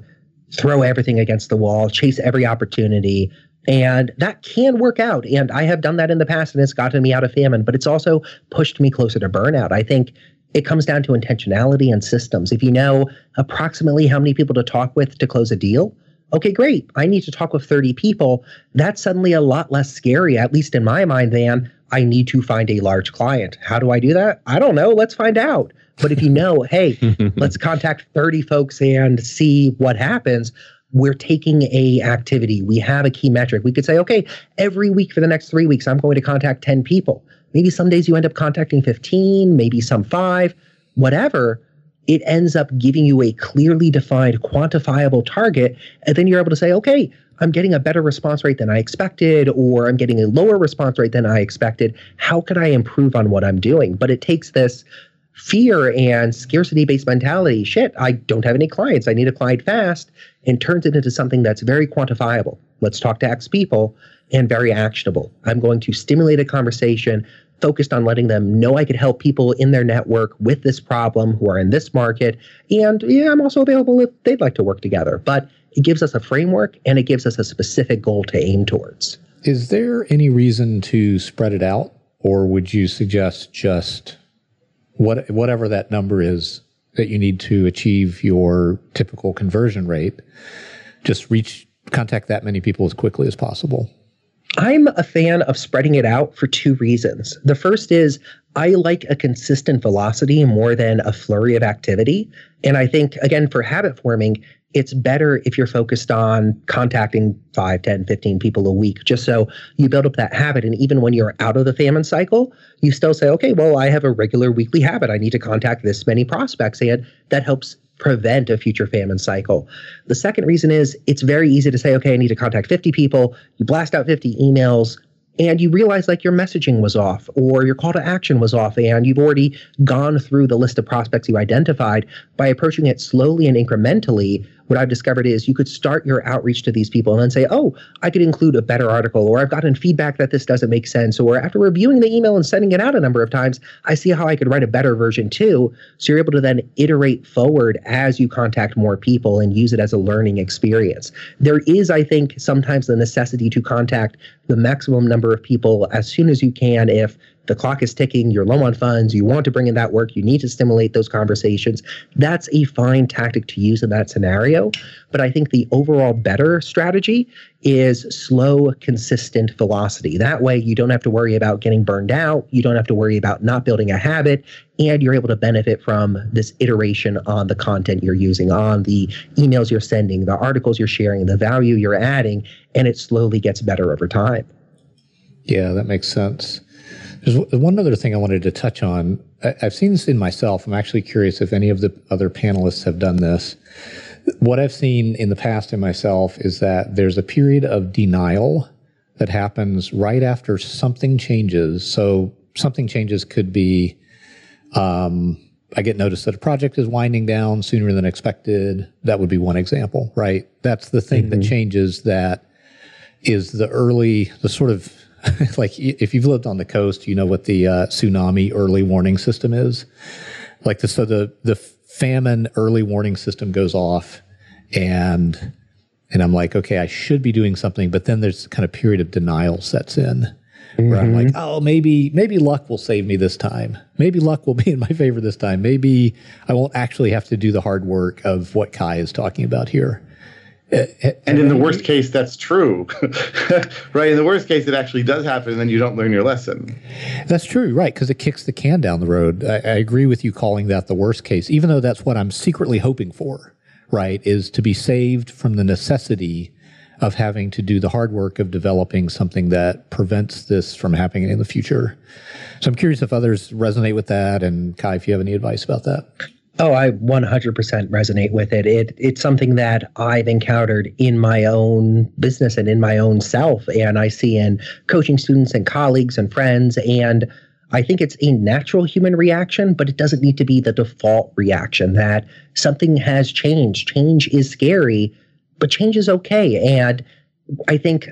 throw everything against the wall, chase every opportunity, and that can work out. And I have done that in the past and it's gotten me out of famine, but it's also pushed me closer to burnout. I think it comes down to intentionality and systems. If you know approximately how many people to talk with to close a deal, okay, great. I need to talk with 30 people. That's suddenly a lot less scary, at least in my mind, than I need to find a large client. How do I do that? I don't know. Let's find out. But if you know, hey, let's contact 30 folks and see what happens, we're taking a activity. We have a key metric. We could say okay every week for the next three weeks i'm going to contact 10 people. Maybe some days you end up contacting 15 maybe some five whatever. It ends up giving you a clearly defined quantifiable target and then you're able to say okay i'm getting a better response rate than i expected or i'm getting a lower response rate than i expected. How can i improve on what i'm doing? But it takes this fear and scarcity based mentality. Shit i don't have any clients. I need a client fast and turns it into something that's very quantifiable. Let's talk to x people and very actionable. I'm going to stimulate a conversation focused on letting them know i could help people in their network with this problem who are in this market. And yeah i'm also available if they'd like to work together. But it gives us a framework and it gives us a specific goal to aim towards. Is there any reason to spread it out or would you suggest just what whatever that number is that you need to achieve your typical conversion rate, just reach contact that many people as quickly as possible. I'm a fan of spreading it out for two reasons. The first is I like a consistent velocity more than a flurry of activity. And I think, again, for habit forming, it's better if you're focused on contacting 5, 10, 15 people a week, just so you build up that habit. And even when you're out of the famine cycle, you still say, okay, well, I have a regular weekly habit. I need to contact this many prospects. And that helps prevent a future famine cycle. The second reason is it's very easy to say, okay, I need to contact 50 people. You blast out 50 emails and you realize like your messaging was off or your call to action was off and you've already gone through the list of prospects you identified by approaching it slowly and incrementally what I've discovered is you could start your outreach to these people and then say, oh, I could include a better article, or I've gotten feedback that this doesn't make sense, or after reviewing the email and sending it out a number of times, I see how I could write a better version too. So you're able to then iterate forward as you contact more people and use it as a learning experience. There is, I think, sometimes the necessity to contact the maximum number of people as soon as you can if the clock is ticking, you're low on funds, you want to bring in that work, you need to stimulate those conversations. That's a fine tactic to use in that scenario. But I think the overall better strategy is slow, consistent velocity. That way, you don't have to worry about getting burned out, you don't have to worry about not building a habit, and you're able to benefit from this iteration on the content you're using, on the emails you're sending, the articles you're sharing, the value you're adding, and it slowly gets better over time. Yeah, that makes sense. There's one other thing I wanted to touch on. I've seen this in myself. I'm actually curious if any of the other panelists have done this. What I've seen in the past in myself is that there's a period of denial that happens right after something changes. So something changes could be um, I get notice that a project is winding down sooner than expected. That would be one example, right? That's the thing mm-hmm. that changes that is the early, the sort of like if you've lived on the coast, you know what the uh, tsunami early warning system is. Like the so the the famine early warning system goes off, and and I'm like, okay, I should be doing something, but then there's kind of period of denial sets in. Mm-hmm. Where I'm like, mm-hmm. oh, maybe maybe luck will save me this time. Maybe luck will be in my favor this time. Maybe I won't actually have to do the hard work of what Kai is talking about here. And in the worst case, that's true, right? In the worst case, it actually does happen, and then you don't learn your lesson. That's true, right? Because it kicks the can down the road. I, I, agree with you calling that the worst case, even though that's what I'm secretly hoping for, right? Is to be saved from the necessity of having to do the hard work of developing something that prevents this from happening in the future. So I'm curious if others resonate with that, and Kai, if you have any advice about that. Oh, I 100% resonate with it. It it's something that I've encountered in my own business and in my own self and I see in coaching students and colleagues and friends and I think it's a natural human reaction, but it doesn't need to be the default reaction that something has changed. Change is scary, but change is okay and I think,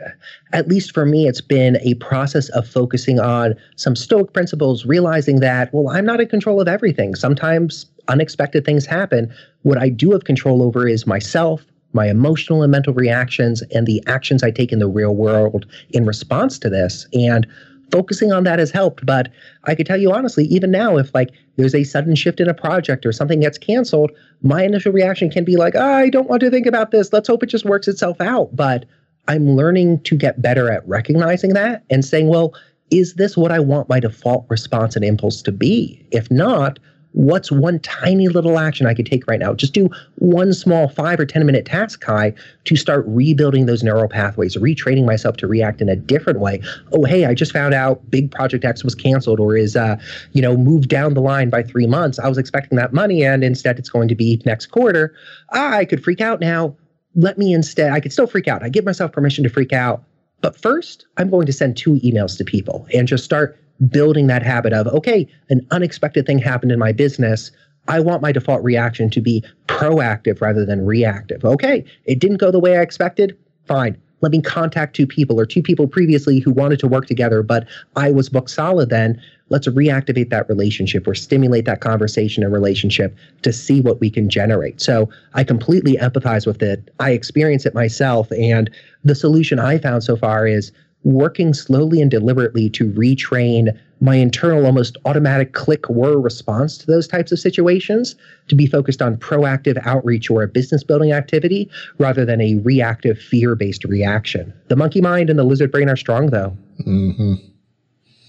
at least for me, it's been a process of focusing on some Stoic principles, realizing that, well, I'm not in control of everything. Sometimes unexpected things happen. What I do have control over is myself, my emotional and mental reactions, and the actions I take in the real world in response to this. And focusing on that has helped. But I could tell you honestly, even now, if like there's a sudden shift in a project or something gets canceled, my initial reaction can be like, oh, I don't want to think about this. Let's hope it just works itself out. But I'm learning to get better at recognizing that and saying, well, is this what I want my default response and impulse to be? If not, what's one tiny little action I could take right now? Just do one small five or 10 minute task, Kai, to start rebuilding those neural pathways, retraining myself to react in a different way. Oh, hey, I just found out big project X was canceled or is, uh, you know, moved down the line by three months. I was expecting that money and instead it's going to be next quarter. Ah, I could freak out now let me instead, I could still freak out. I give myself permission to freak out. But first, I'm going to send two emails to people and just start building that habit of, okay, an unexpected thing happened in my business. I want my default reaction to be proactive rather than reactive. Okay, it didn't go the way I expected. Fine. Let me contact two people or two people previously who wanted to work together, but I was booked solid then let's reactivate that relationship or stimulate that conversation and relationship to see what we can generate. So I completely empathize with it. I experience it myself. And the solution I found so far is working slowly and deliberately to retrain my internal almost automatic click whir response to those types of situations to be focused on proactive outreach or a business building activity rather than a reactive fear based reaction. The monkey mind and the lizard brain are strong though. Mm-hmm.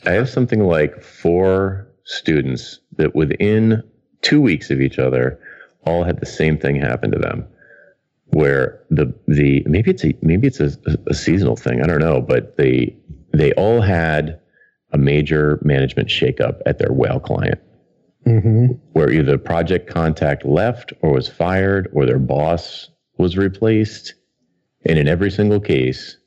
I have something like four students that within two weeks of each other all had the same thing happen to them where the the maybe it's a maybe it's a, a seasonal thing I don't know but they they all had a major management shakeup at their whale client. Mm-hmm. where either project contact left or was fired or their boss was replaced. And in every single case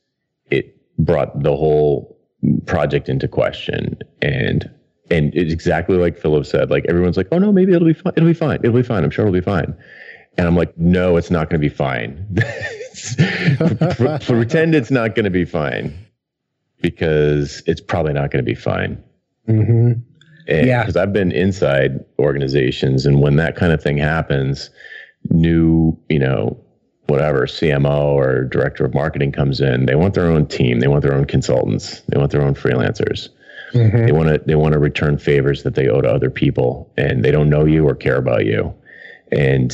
it brought the whole project into question. And and it's exactly like Philip said like everyone's like oh no maybe it'll be fine it'll be fine. It'll be fine. I'm sure it'll be fine. And I'm like, no, it's not going to be fine. Pretend it's not going to be fine because it's probably not going to be fine. Mm-hmm. And Yeah. because I've been inside organizations, and when that kind of thing happens, new, you know, whatever CMO or director of marketing comes in, they want their own team, they want their own consultants, they want their own freelancers. Mm-hmm. They want to they want to return favors that they owe to other people, and they don't know you or care about you. And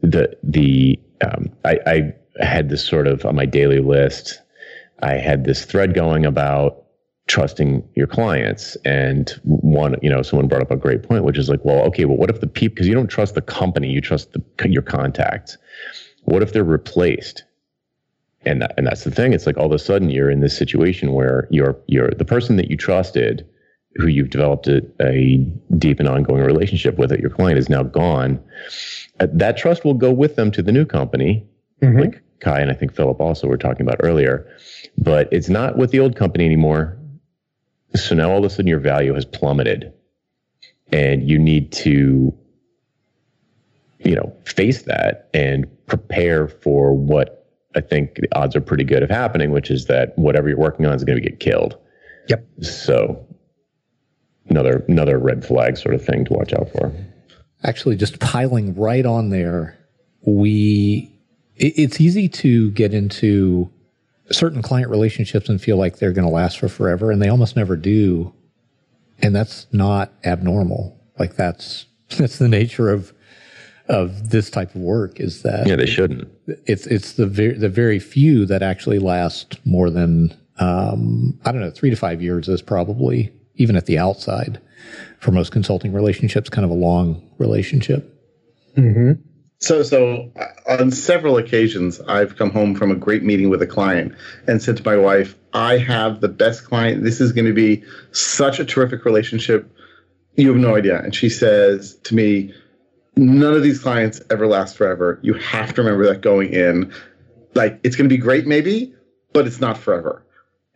the the um, I, I had this sort of on my daily list. I had this thread going about trusting your clients, and one you know someone brought up a great point, which is like, well, okay, well, what if the people because you don't trust the company, you trust the, your contacts. What if they're replaced? and that, and that's the thing. It's like all of a sudden you're in this situation where you're you're the person that you trusted, who you've developed a, a deep and ongoing relationship with, that your client is now gone. Uh, that trust will go with them to the new company, Mhm. like Kai and I think Philip also were talking about earlier. But it's not with the old company anymore. So now all of a sudden your value has plummeted, and you need to you know, face that and prepare for what I think the odds are pretty good of happening, which is that whatever you're working on is going to get killed. Yep. So another another red flag sort of thing to watch out for. Actually, just piling right on there, we it, it's easy to get into certain client relationships and feel like they're going to last for forever, and they almost never do. And that's not abnormal. Like that's that's the nature of of this type of work. Is that Yeah, they shouldn't. it's it's the very the very few that actually last more than um, I don't know three to five years is probably even at the outside for most consulting relationships kind of a long relationship. Mm-hmm. So, so uh, on several occasions, I've come home from a great meeting with a client and said to my wife, "I have the best client. This is going to be such a terrific relationship. You have no idea." And she says to me, "None of these clients ever last forever. You have to remember that going in. Like, it's going to be great, maybe, but it's not forever."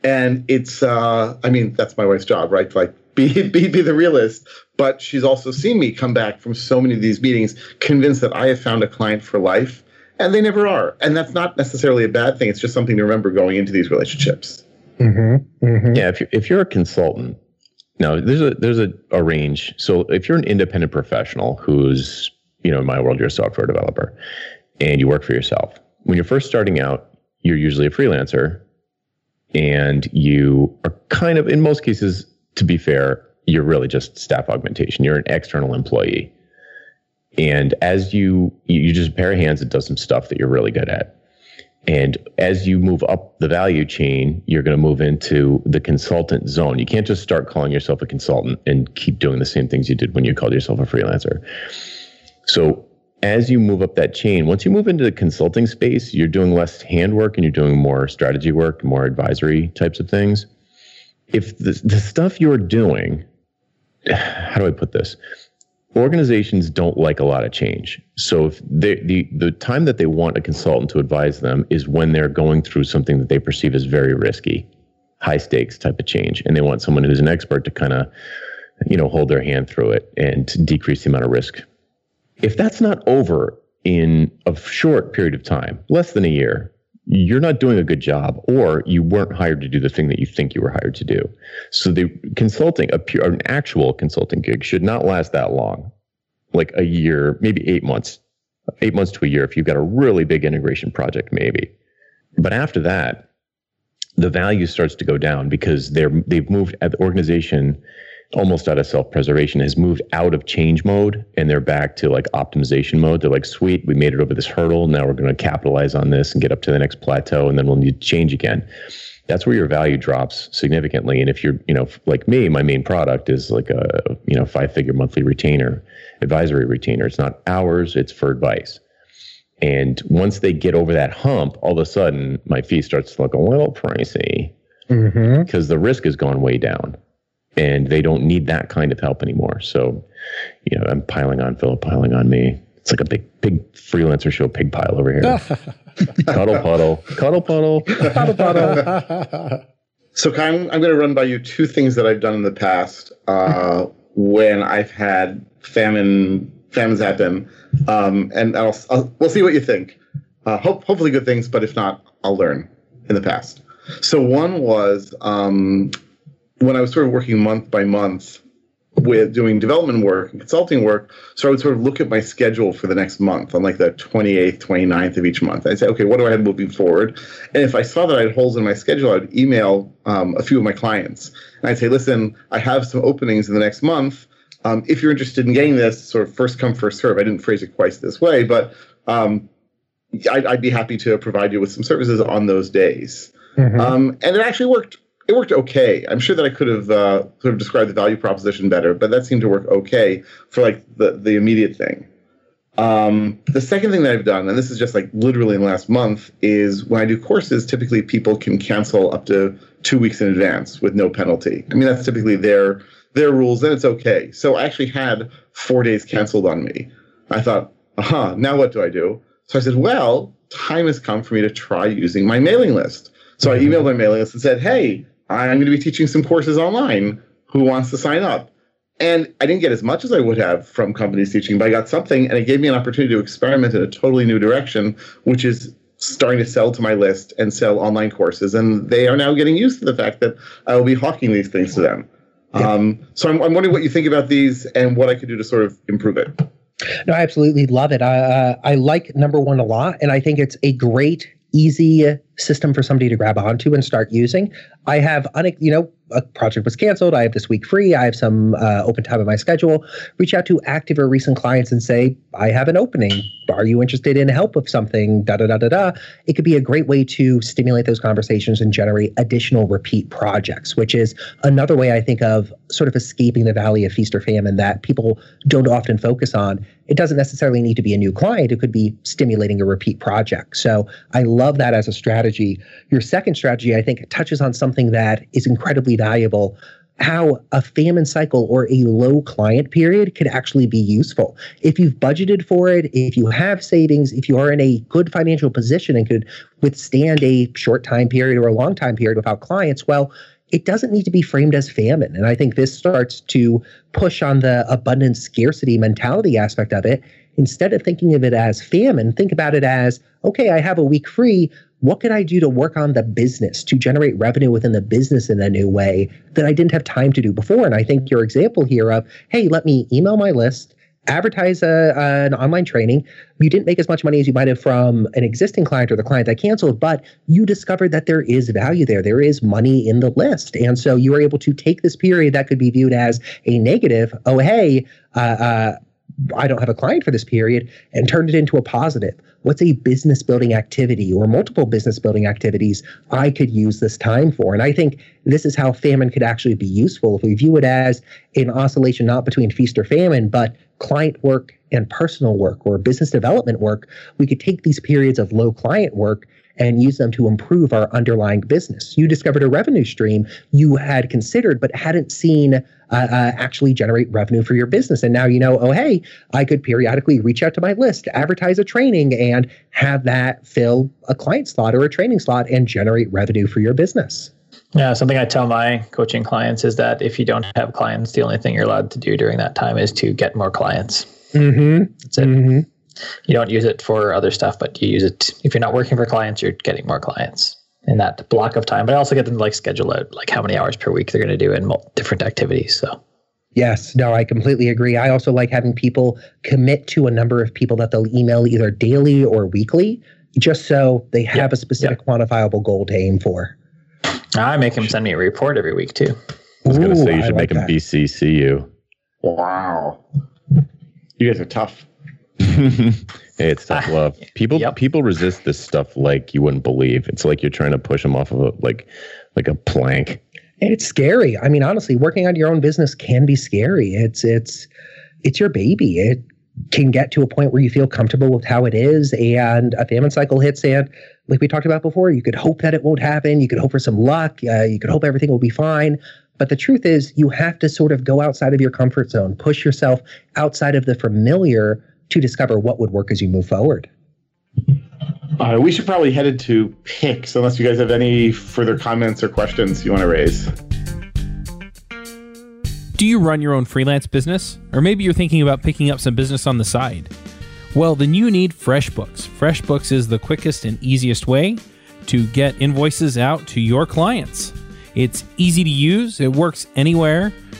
And it's, uh, I mean, that's my wife's job, right? Like, be be be the realist. But she's also seen me come back from so many of these meetings, convinced that I have found a client for life, and they never are. And that's not necessarily a bad thing. It's just something to remember going into these relationships. Mm-hmm. Mm-hmm. Yeah, if you're if you're a consultant, now there's a there's a, a range. So if you're an independent professional who's you know in my world you're a software developer and you work for yourself. When you're first starting out, you're usually a freelancer, and you are kind of in most cases, to be fair, you're really just staff augmentation. You're an external employee, and as you you just a pair of hands that does some stuff that you're really good at. And as you move up the value chain, you're going to move into the consultant zone. You can't just start calling yourself a consultant and keep doing the same things you did when you called yourself a freelancer. So, as you move up that chain, once you move into the consulting space, you're doing less handwork and you're doing more strategy work, more advisory types of things. If the, the stuff you're doing, how do I put this? organizations don't like a lot of change. So if they, the the time that they want a consultant to advise them is when they're going through something that they perceive as very risky, high stakes type of change, and they want someone who's an expert to kind of, you know, hold their hand through it and decrease the amount of risk. If that's not over in a short period of time, less than a year, you're not doing a good job, or you weren't hired to do the thing that you think you were hired to do. So the consulting, a pure, an actual consulting gig should not last that long, like a year, maybe eight months, eight months to a year. If you've got a really big integration project, maybe. But after that, the value starts to go down because they're they've moved at the organization almost out of self-preservation has moved out of change mode and they're back to like optimization mode. They're like sweet we made it over this hurdle. Now we're going to capitalize on this and get up to the next plateau and then we'll need to change again. That's where your value drops significantly. And if you're you know like me my main product is like a you know five figure monthly retainer advisory retainer. It's not hours it's for advice. And once they get over that hump all of a sudden my fee starts to look a little pricey. Mm-hmm. because the risk has gone way down and they don't need that kind of help anymore. So, you know, I'm piling on Philip, piling on me. It's like a big, big freelancer show pig pile over here. cuddle puddle, cuddle puddle, cuddle puddle. So, Kai, I'm, I'm going to run by you two things that I've done in the past uh, when I've had famine famines happen, um, and I'll, I'll, we'll see what you think. Uh, hope, hopefully good things, but if not, I'll learn in the past. So one was um, when I was sort of working month by month with doing development work and consulting work. So I would sort of look at my schedule for the next month on like the 28th, 29th of each month. I'd say, okay, what do I have moving forward? And if I saw that I had holes in my schedule, I'd email um, a few of my clients. And I'd say, listen, I have some openings in the next month. Um, if you're interested in getting this, sort of first come, first serve. I didn't phrase it quite this way, but um, I'd, I'd, be happy to provide you with some services on those days. Mm-hmm. Um, and it actually worked it worked okay. I'm sure that I could have uh, sort of described the value proposition better, but that seemed to work okay for like the the immediate thing. Um, the second thing that I've done, and this is just like literally in the last month, is when I do courses, typically people can cancel up to two weeks in advance with no penalty. I mean, that's typically their their rules, and it's okay. So I actually had four days canceled on me. I thought, aha, now what do I do? So I said, well, time has come for me to try using my mailing list. So I mm-hmm. emailed my mailing list and said, hey, I'm going to be teaching some courses online. Who wants to sign up? And I didn't get as much as I would have from companies teaching, but I got something and it gave me an opportunity to experiment in a totally new direction, which is starting to sell to my list and sell online courses. And they are now getting used to the fact that I will be hawking these things to them. Yeah. Um, so I'm, I'm, wondering what you think about these and what I could do to sort of improve it. No, I absolutely love it. Uh, I like number one a lot, and I think it's a great, easy system for somebody to grab onto and start using. I have, you know, a project was canceled. I have this week free. I have some uh, open time in my schedule. Reach out to active or recent clients and say, I have an opening. Are you interested in help with something? Da da da da da. It could be a great way to stimulate those conversations and generate additional repeat projects, which is another way I think of sort of escaping the valley of feast or famine that people don't often focus on. It doesn't necessarily need to be a new client, it could be stimulating a repeat project. So I love that as a strategy. Your second strategy, I think, touches on something that is incredibly valuable how a famine cycle or a low client period could actually be useful. If you've budgeted for it, if you have savings, if you are in a good financial position and could withstand a short time period or a long time period without clients, well, it doesn't need to be framed as famine. And I think this starts to push on the abundance scarcity mentality aspect of it. Instead of thinking of it as famine, think about it as okay, I have a week free. What could I do to work on the business to generate revenue within the business in a new way that I didn't have time to do before? And I think your example here of, hey, let me email my list, advertise a, an online training. You didn't make as much money as you might have from an existing client or the client that canceled, but you discovered that there is value there. There is money in the list. And so you were able to take this period that could be viewed as a negative. Oh, hey, uh, uh, I don't have a client for this period and turned it into a positive. What's a business building activity or multiple business building activities I could use this time for? And I think this is how famine could actually be useful if we view it as an oscillation not between feast or famine, but client work and personal work or business development work. We could take these periods of low client work and use them to improve our underlying business. You discovered a revenue stream you had considered but hadn't seen uh, uh, actually generate revenue for your business. And now you know, oh, hey, I could periodically reach out to my list, advertise a training, and have that fill a client slot or a training slot and generate revenue for your business. Yeah, something I tell my coaching clients is that if you don't have clients, the only thing you're allowed to do during that time is to get more clients. Mm-hmm. That's it. Mm-hmm you don't use it for other stuff, but you use it if you're not working for clients, you're getting more clients in that block of time. But I also get them to like schedule out like how many hours per week they're going to do in different activities. So. Yes, no, I completely agree. I also like having people commit to a number of people that they'll email either daily or weekly, just so they have yep. a specific yep. quantifiable goal to aim for. I make them send me a report every week too. I was going to say you should like make them BCC you. Wow, you guys are tough hey, it's tough love. People yep. people resist this stuff like you wouldn't believe. It's like you're trying to push them off of a like like a plank. And it's scary. I mean, honestly, working on your own business can be scary. It's it's it's your baby. It can get to a point where you feel comfortable with how it is, and a famine cycle hits, and like we talked about before, you could hope that it won't happen. You could hope for some luck. Uh, you could hope everything will be fine. But the truth is, you have to sort of go outside of your comfort zone, push yourself outside of the familiar to discover what would work as you move forward. Uh, we should probably head into picks, unless you guys have any further comments or questions you want to raise. Do you run your own freelance business? Or maybe you're thinking about picking up some business on the side? Well, then you need FreshBooks. FreshBooks is the quickest and easiest way to get invoices out to your clients. It's easy to use, it works anywhere,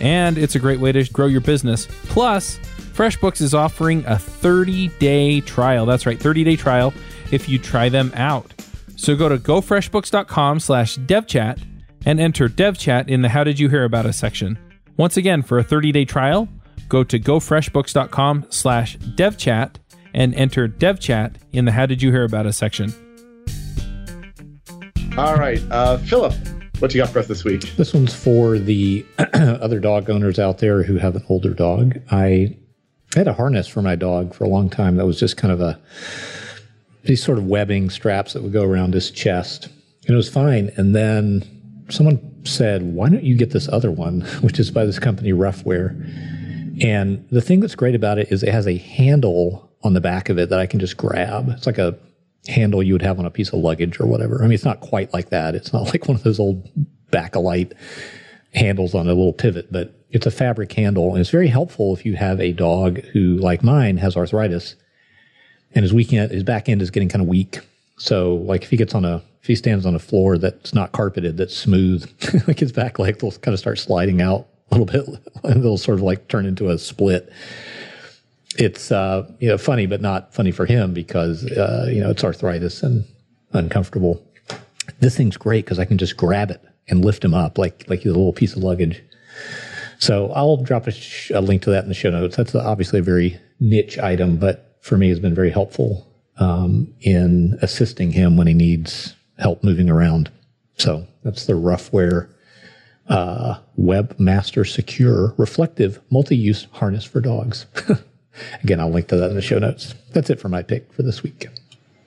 And it's a great way to grow your business. Plus, FreshBooks is offering a 30 day trial. That's right, 30 day trial if you try them out. So go to gofreshbooks.com slash devchat and enter devchat in the How Did You Hear About Us section. Once again, for a 30-day trial, go to gofreshbooks.com slash devchat and enter devchat in the How Did You Hear About Us section. All right, uh, Philip, what you got for us this week? This one's for the other dog owners out there who have an older dog. I had a harness for my dog for a long time that was just kind of a these sort of webbing straps that would go around his chest. And it was fine. And then someone said, Why don't you get this other one, which is by this company, Ruffwear? And the thing that's great about it is it has a handle on the back of it that I can just grab. It's like a handle you would have on a piece of luggage or whatever. I mean, it's not quite like that. It's not like one of those old Bakelite handles on a little pivot, but it's a fabric handle. And it's very helpful if you have a dog who, like mine, has arthritis and his weekend, his back end is getting kind of weak. So, like if he gets on a, if he stands on a floor that's not carpeted, that's smooth, like his back leg will kind of start sliding out a little bit, and it'll sort of like turn into a split it's uh, you know funny, but not funny for him because uh, you know it's arthritis and uncomfortable. This thing's great because I can just grab it and lift him up like like he's a little piece of luggage. So I'll drop a, sh- a link to that in the show notes. That's obviously a very niche item, but for me, has been very helpful um, in assisting him when he needs help moving around. So that's the Ruffwear uh, Webmaster Secure Reflective Multi-Use Harness for Dogs. Again, I'll link to that in the show notes. That's it for my pick for this week.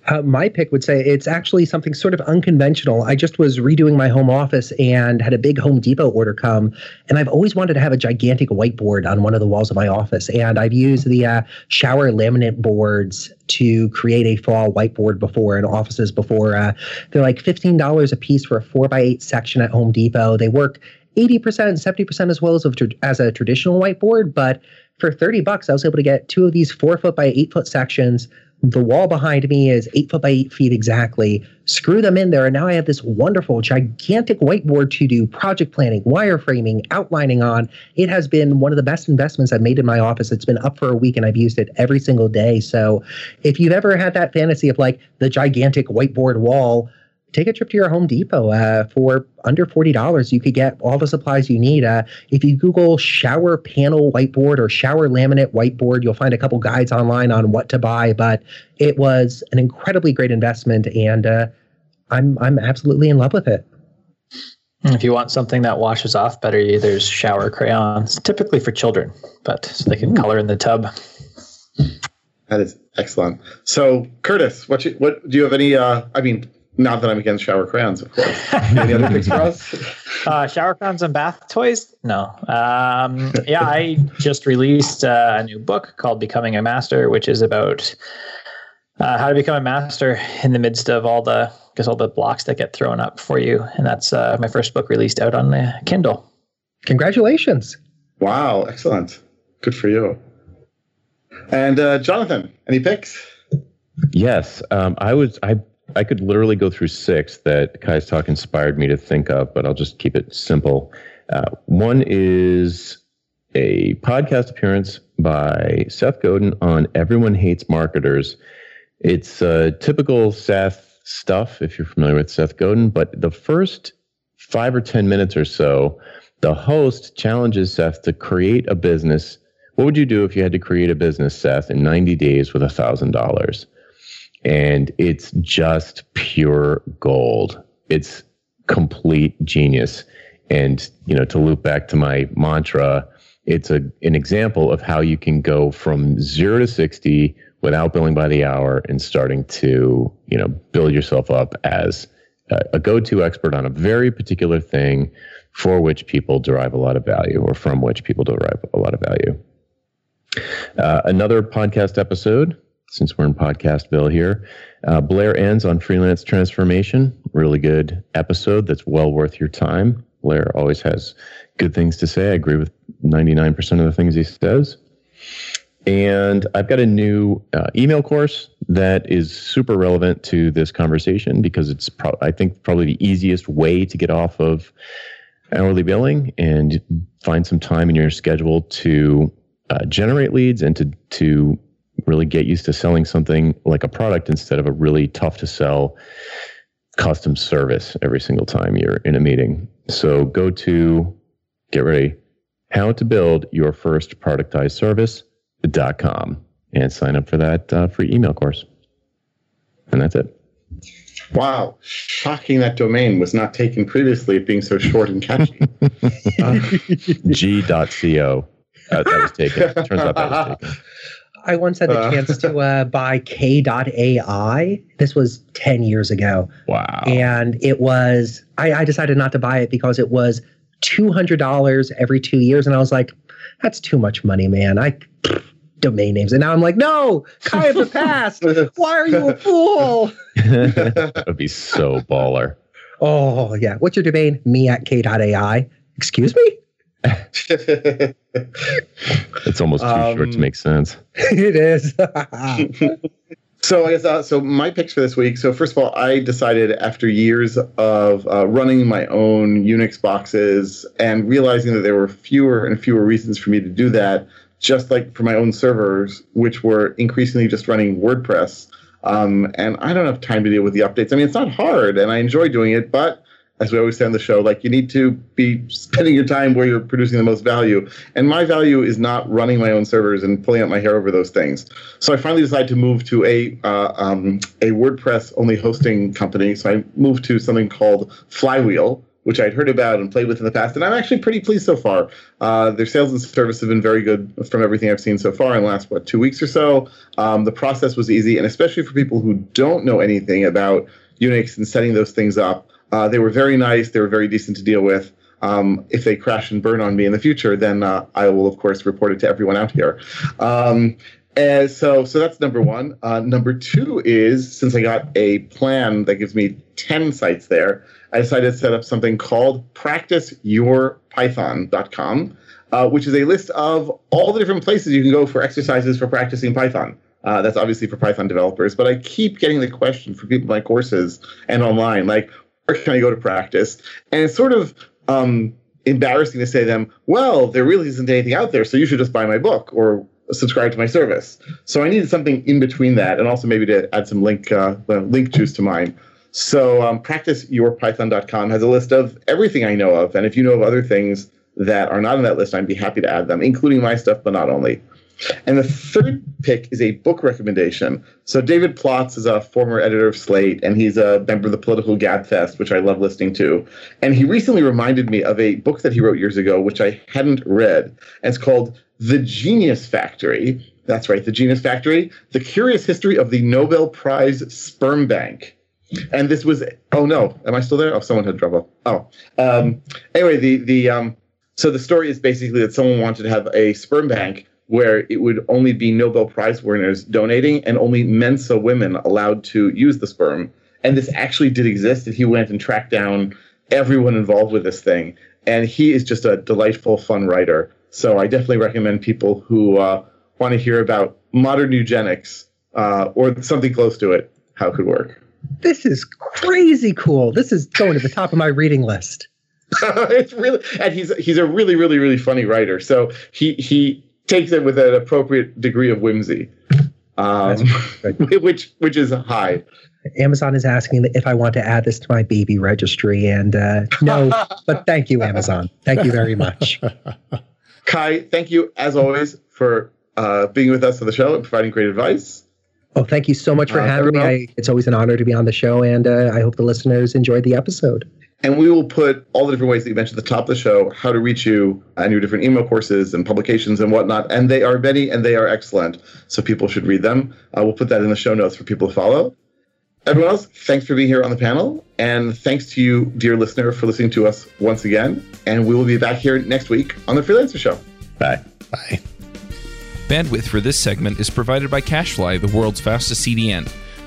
Uh, my pick would say it's actually something sort of unconventional. I just was redoing my home office and had a big Home Depot order come, and I've always wanted to have a gigantic whiteboard on one of the walls of my office. And I've used the uh, shower laminate boards to create a fall whiteboard before in offices before. Uh, they're like fifteen dollars a piece for a four by eight section at Home Depot. They work 80%, 70% as well as, as a traditional whiteboard, but for 30 bucks, I was able to get two of these four foot by eight foot sections. The wall behind me is eight foot by eight feet exactly. Screw them in there, and now I have this wonderful, gigantic whiteboard to do project planning, wireframing, outlining on. It has been one of the best investments I've made in my office. It's been up for a week, and I've used it every single day. So, if you've ever had that fantasy of like the gigantic whiteboard wall, take a trip to your Home Depot uh, for under $40. You could get all the supplies you need. Uh, if you Google shower panel whiteboard or shower laminate whiteboard, you'll find a couple guides online on what to buy. But it was an incredibly great investment, and uh, I'm, I'm absolutely in love with it. If you want something that washes off better, there's shower crayons, typically for children, but so they can color in the tub. That is excellent. So, Curtis, what you, what do you have any? Uh, I mean, not that I'm against shower crayons, of course. Any other picks for us? Uh, shower crayons and bath toys? No. Um, yeah, I just released uh, a new book called Becoming a Master, which is about uh, how to become a master in the midst of all the, I guess, all the blocks that get thrown up for you. And that's uh, my first book released out on the Kindle. Congratulations! Wow, excellent. Good for you. And uh, Jonathan, any picks? Yes, um, I was. I I could literally go through six that Kai's talk inspired me to think of, but I'll just keep it simple. Uh, one is a podcast appearance by Seth Godin on Everyone Hates Marketers. It's uh, typical Seth stuff, if you're familiar with Seth Godin, but the first five or 10 minutes or so, the host challenges Seth to create a business. What would you do if you had to create a business, Seth, in 90 days with $1,000? And it's just pure gold. It's complete genius. And, you know, to loop back to my mantra, it's a an example of how you can go from zero to 60 without billing by the hour and starting to you know build yourself up as a, a go-to expert on a very particular thing for which people derive a lot of value or from which people derive a lot of value uh, another podcast episode since we're in podcastville here. Uh, Blair Enns on freelance transformation. Really good episode that's well worth your time. Blair always has good things to say. I agree with 99% of the things he says. And I've got a new uh, email course that is super relevant to this conversation because it's, pro- I think, probably the easiest way to get off of hourly billing and find some time in your schedule to uh, generate leads and to to really get used to selling something like a product instead of a really tough to sell custom service every single time you're in a meeting. So go to get ready how to build your first productized service dot com and sign up for that uh, free email course. And that's it. Wow, shocking that domain was not taken previously, it being so short and catchy. uh, G.co. Uh, that was taken. Turns out that was taken. I once had the Uh. chance to uh, buy K.AI. This was 10 years ago. Wow. And it was, I, I decided not to buy it because it was $200 every two years. And I was like, that's too much money, man. I domain names. And now I'm like, no, Kai of the past. Why are you a fool? that would be so baller. Oh, yeah. What's your domain? Me at K.AI. Excuse me? It's almost too short to Um, make sense. it is. So I guess uh, so. My picks for this week. So first of all, I decided after years of uh, running my own Unix boxes and realizing that there were fewer and fewer reasons for me to do that, just like for my own servers, which were increasingly just running WordPress. Um, and I don't have time to deal with the updates. I mean, it's not hard, and I enjoy doing it, but as we always say on the show, like you need to be spending your time where you're producing the most value. And my value is not running my own servers and pulling out my hair over those things. So I finally decided to move to a uh, um, a WordPress only hosting company. So I moved to something called Flywheel, which I'd heard about and played with in the past, and I'm actually pretty pleased so far. Uh, their sales and service have been very good from everything I've seen so far in the last what two weeks or so. Um, the process was easy, and especially for people who don't know anything about Unix and setting those things up. Uh, they were very nice. They were very decent to deal with. Um, if they crash and burn on me in the future, then uh, I will, of course, report it to everyone out here. Um, and so, so that's number one. Uh, number two is since I got a plan that gives me 10 sites there, I decided to set up something called practiceyourpython.com, uh, which is a list of all the different places you can go for exercises for practicing Python. Uh, that's obviously for Python developers, but I keep getting the question for people in my courses and online, like, where can I go to practice? And it's sort of um, embarrassing to say to them, well, there really isn't anything out there, so you should just buy my book or subscribe to my service. So I needed something in between that, and also maybe to add some link uh, link juice to mine. So um, practiceyourpython.com has a list of everything I know of, and if you know of other things that are not on that list, I'd be happy to add them, including my stuff, but not only. And the third pick is a book recommendation. So David Plotz is a former editor of Slate, and he's a member of the Political Gabfest, which I love listening to. And he recently reminded me of a book that he wrote years ago, which I hadn't read. And it's called The Genius Factory. That's right, The Genius Factory: The Curious History of the Nobel Prize Sperm Bank. And this was oh no, am I still there? Oh, someone had trouble. Oh, um, anyway, the the um, so the story is basically that someone wanted to have a sperm bank where it would only be Nobel Prize winners donating and only Mensa women allowed to use the sperm. And this actually did exist. And he went and tracked down everyone involved with this thing. And he is just a delightful, fun writer. So I definitely recommend people who uh, want to hear about modern eugenics uh, or something close to it, how it could work. this is crazy cool. This is going to the top of my reading list. it's really and he's he's a really really really funny writer. So he he takes it with an appropriate degree of whimsy, um, which which is high. Amazon is asking if I want to add this to my baby registry, and uh, no, but thank you, Amazon. Thank you very much. Kai, thank you as always for uh, being with us on the show and providing great advice. Oh, thank you so much for Uh, having me. I, it's always an honor to be on the show, and uh, I hope the listeners enjoyed the episode. And we will put all the different ways that you mentioned at the top of the show, how to reach you and your different email courses and publications and whatnot. And they are many and they are excellent. So people should read them. Uh, we'll put that in the show notes for people to follow. Everyone else, thanks for being here on the panel. And thanks to you, dear listener, for listening to us once again. And we will be back here next week on The Freelancer Show. Bye. Bye. Bandwidth for this segment is provided by CacheFly, the world's fastest CDN.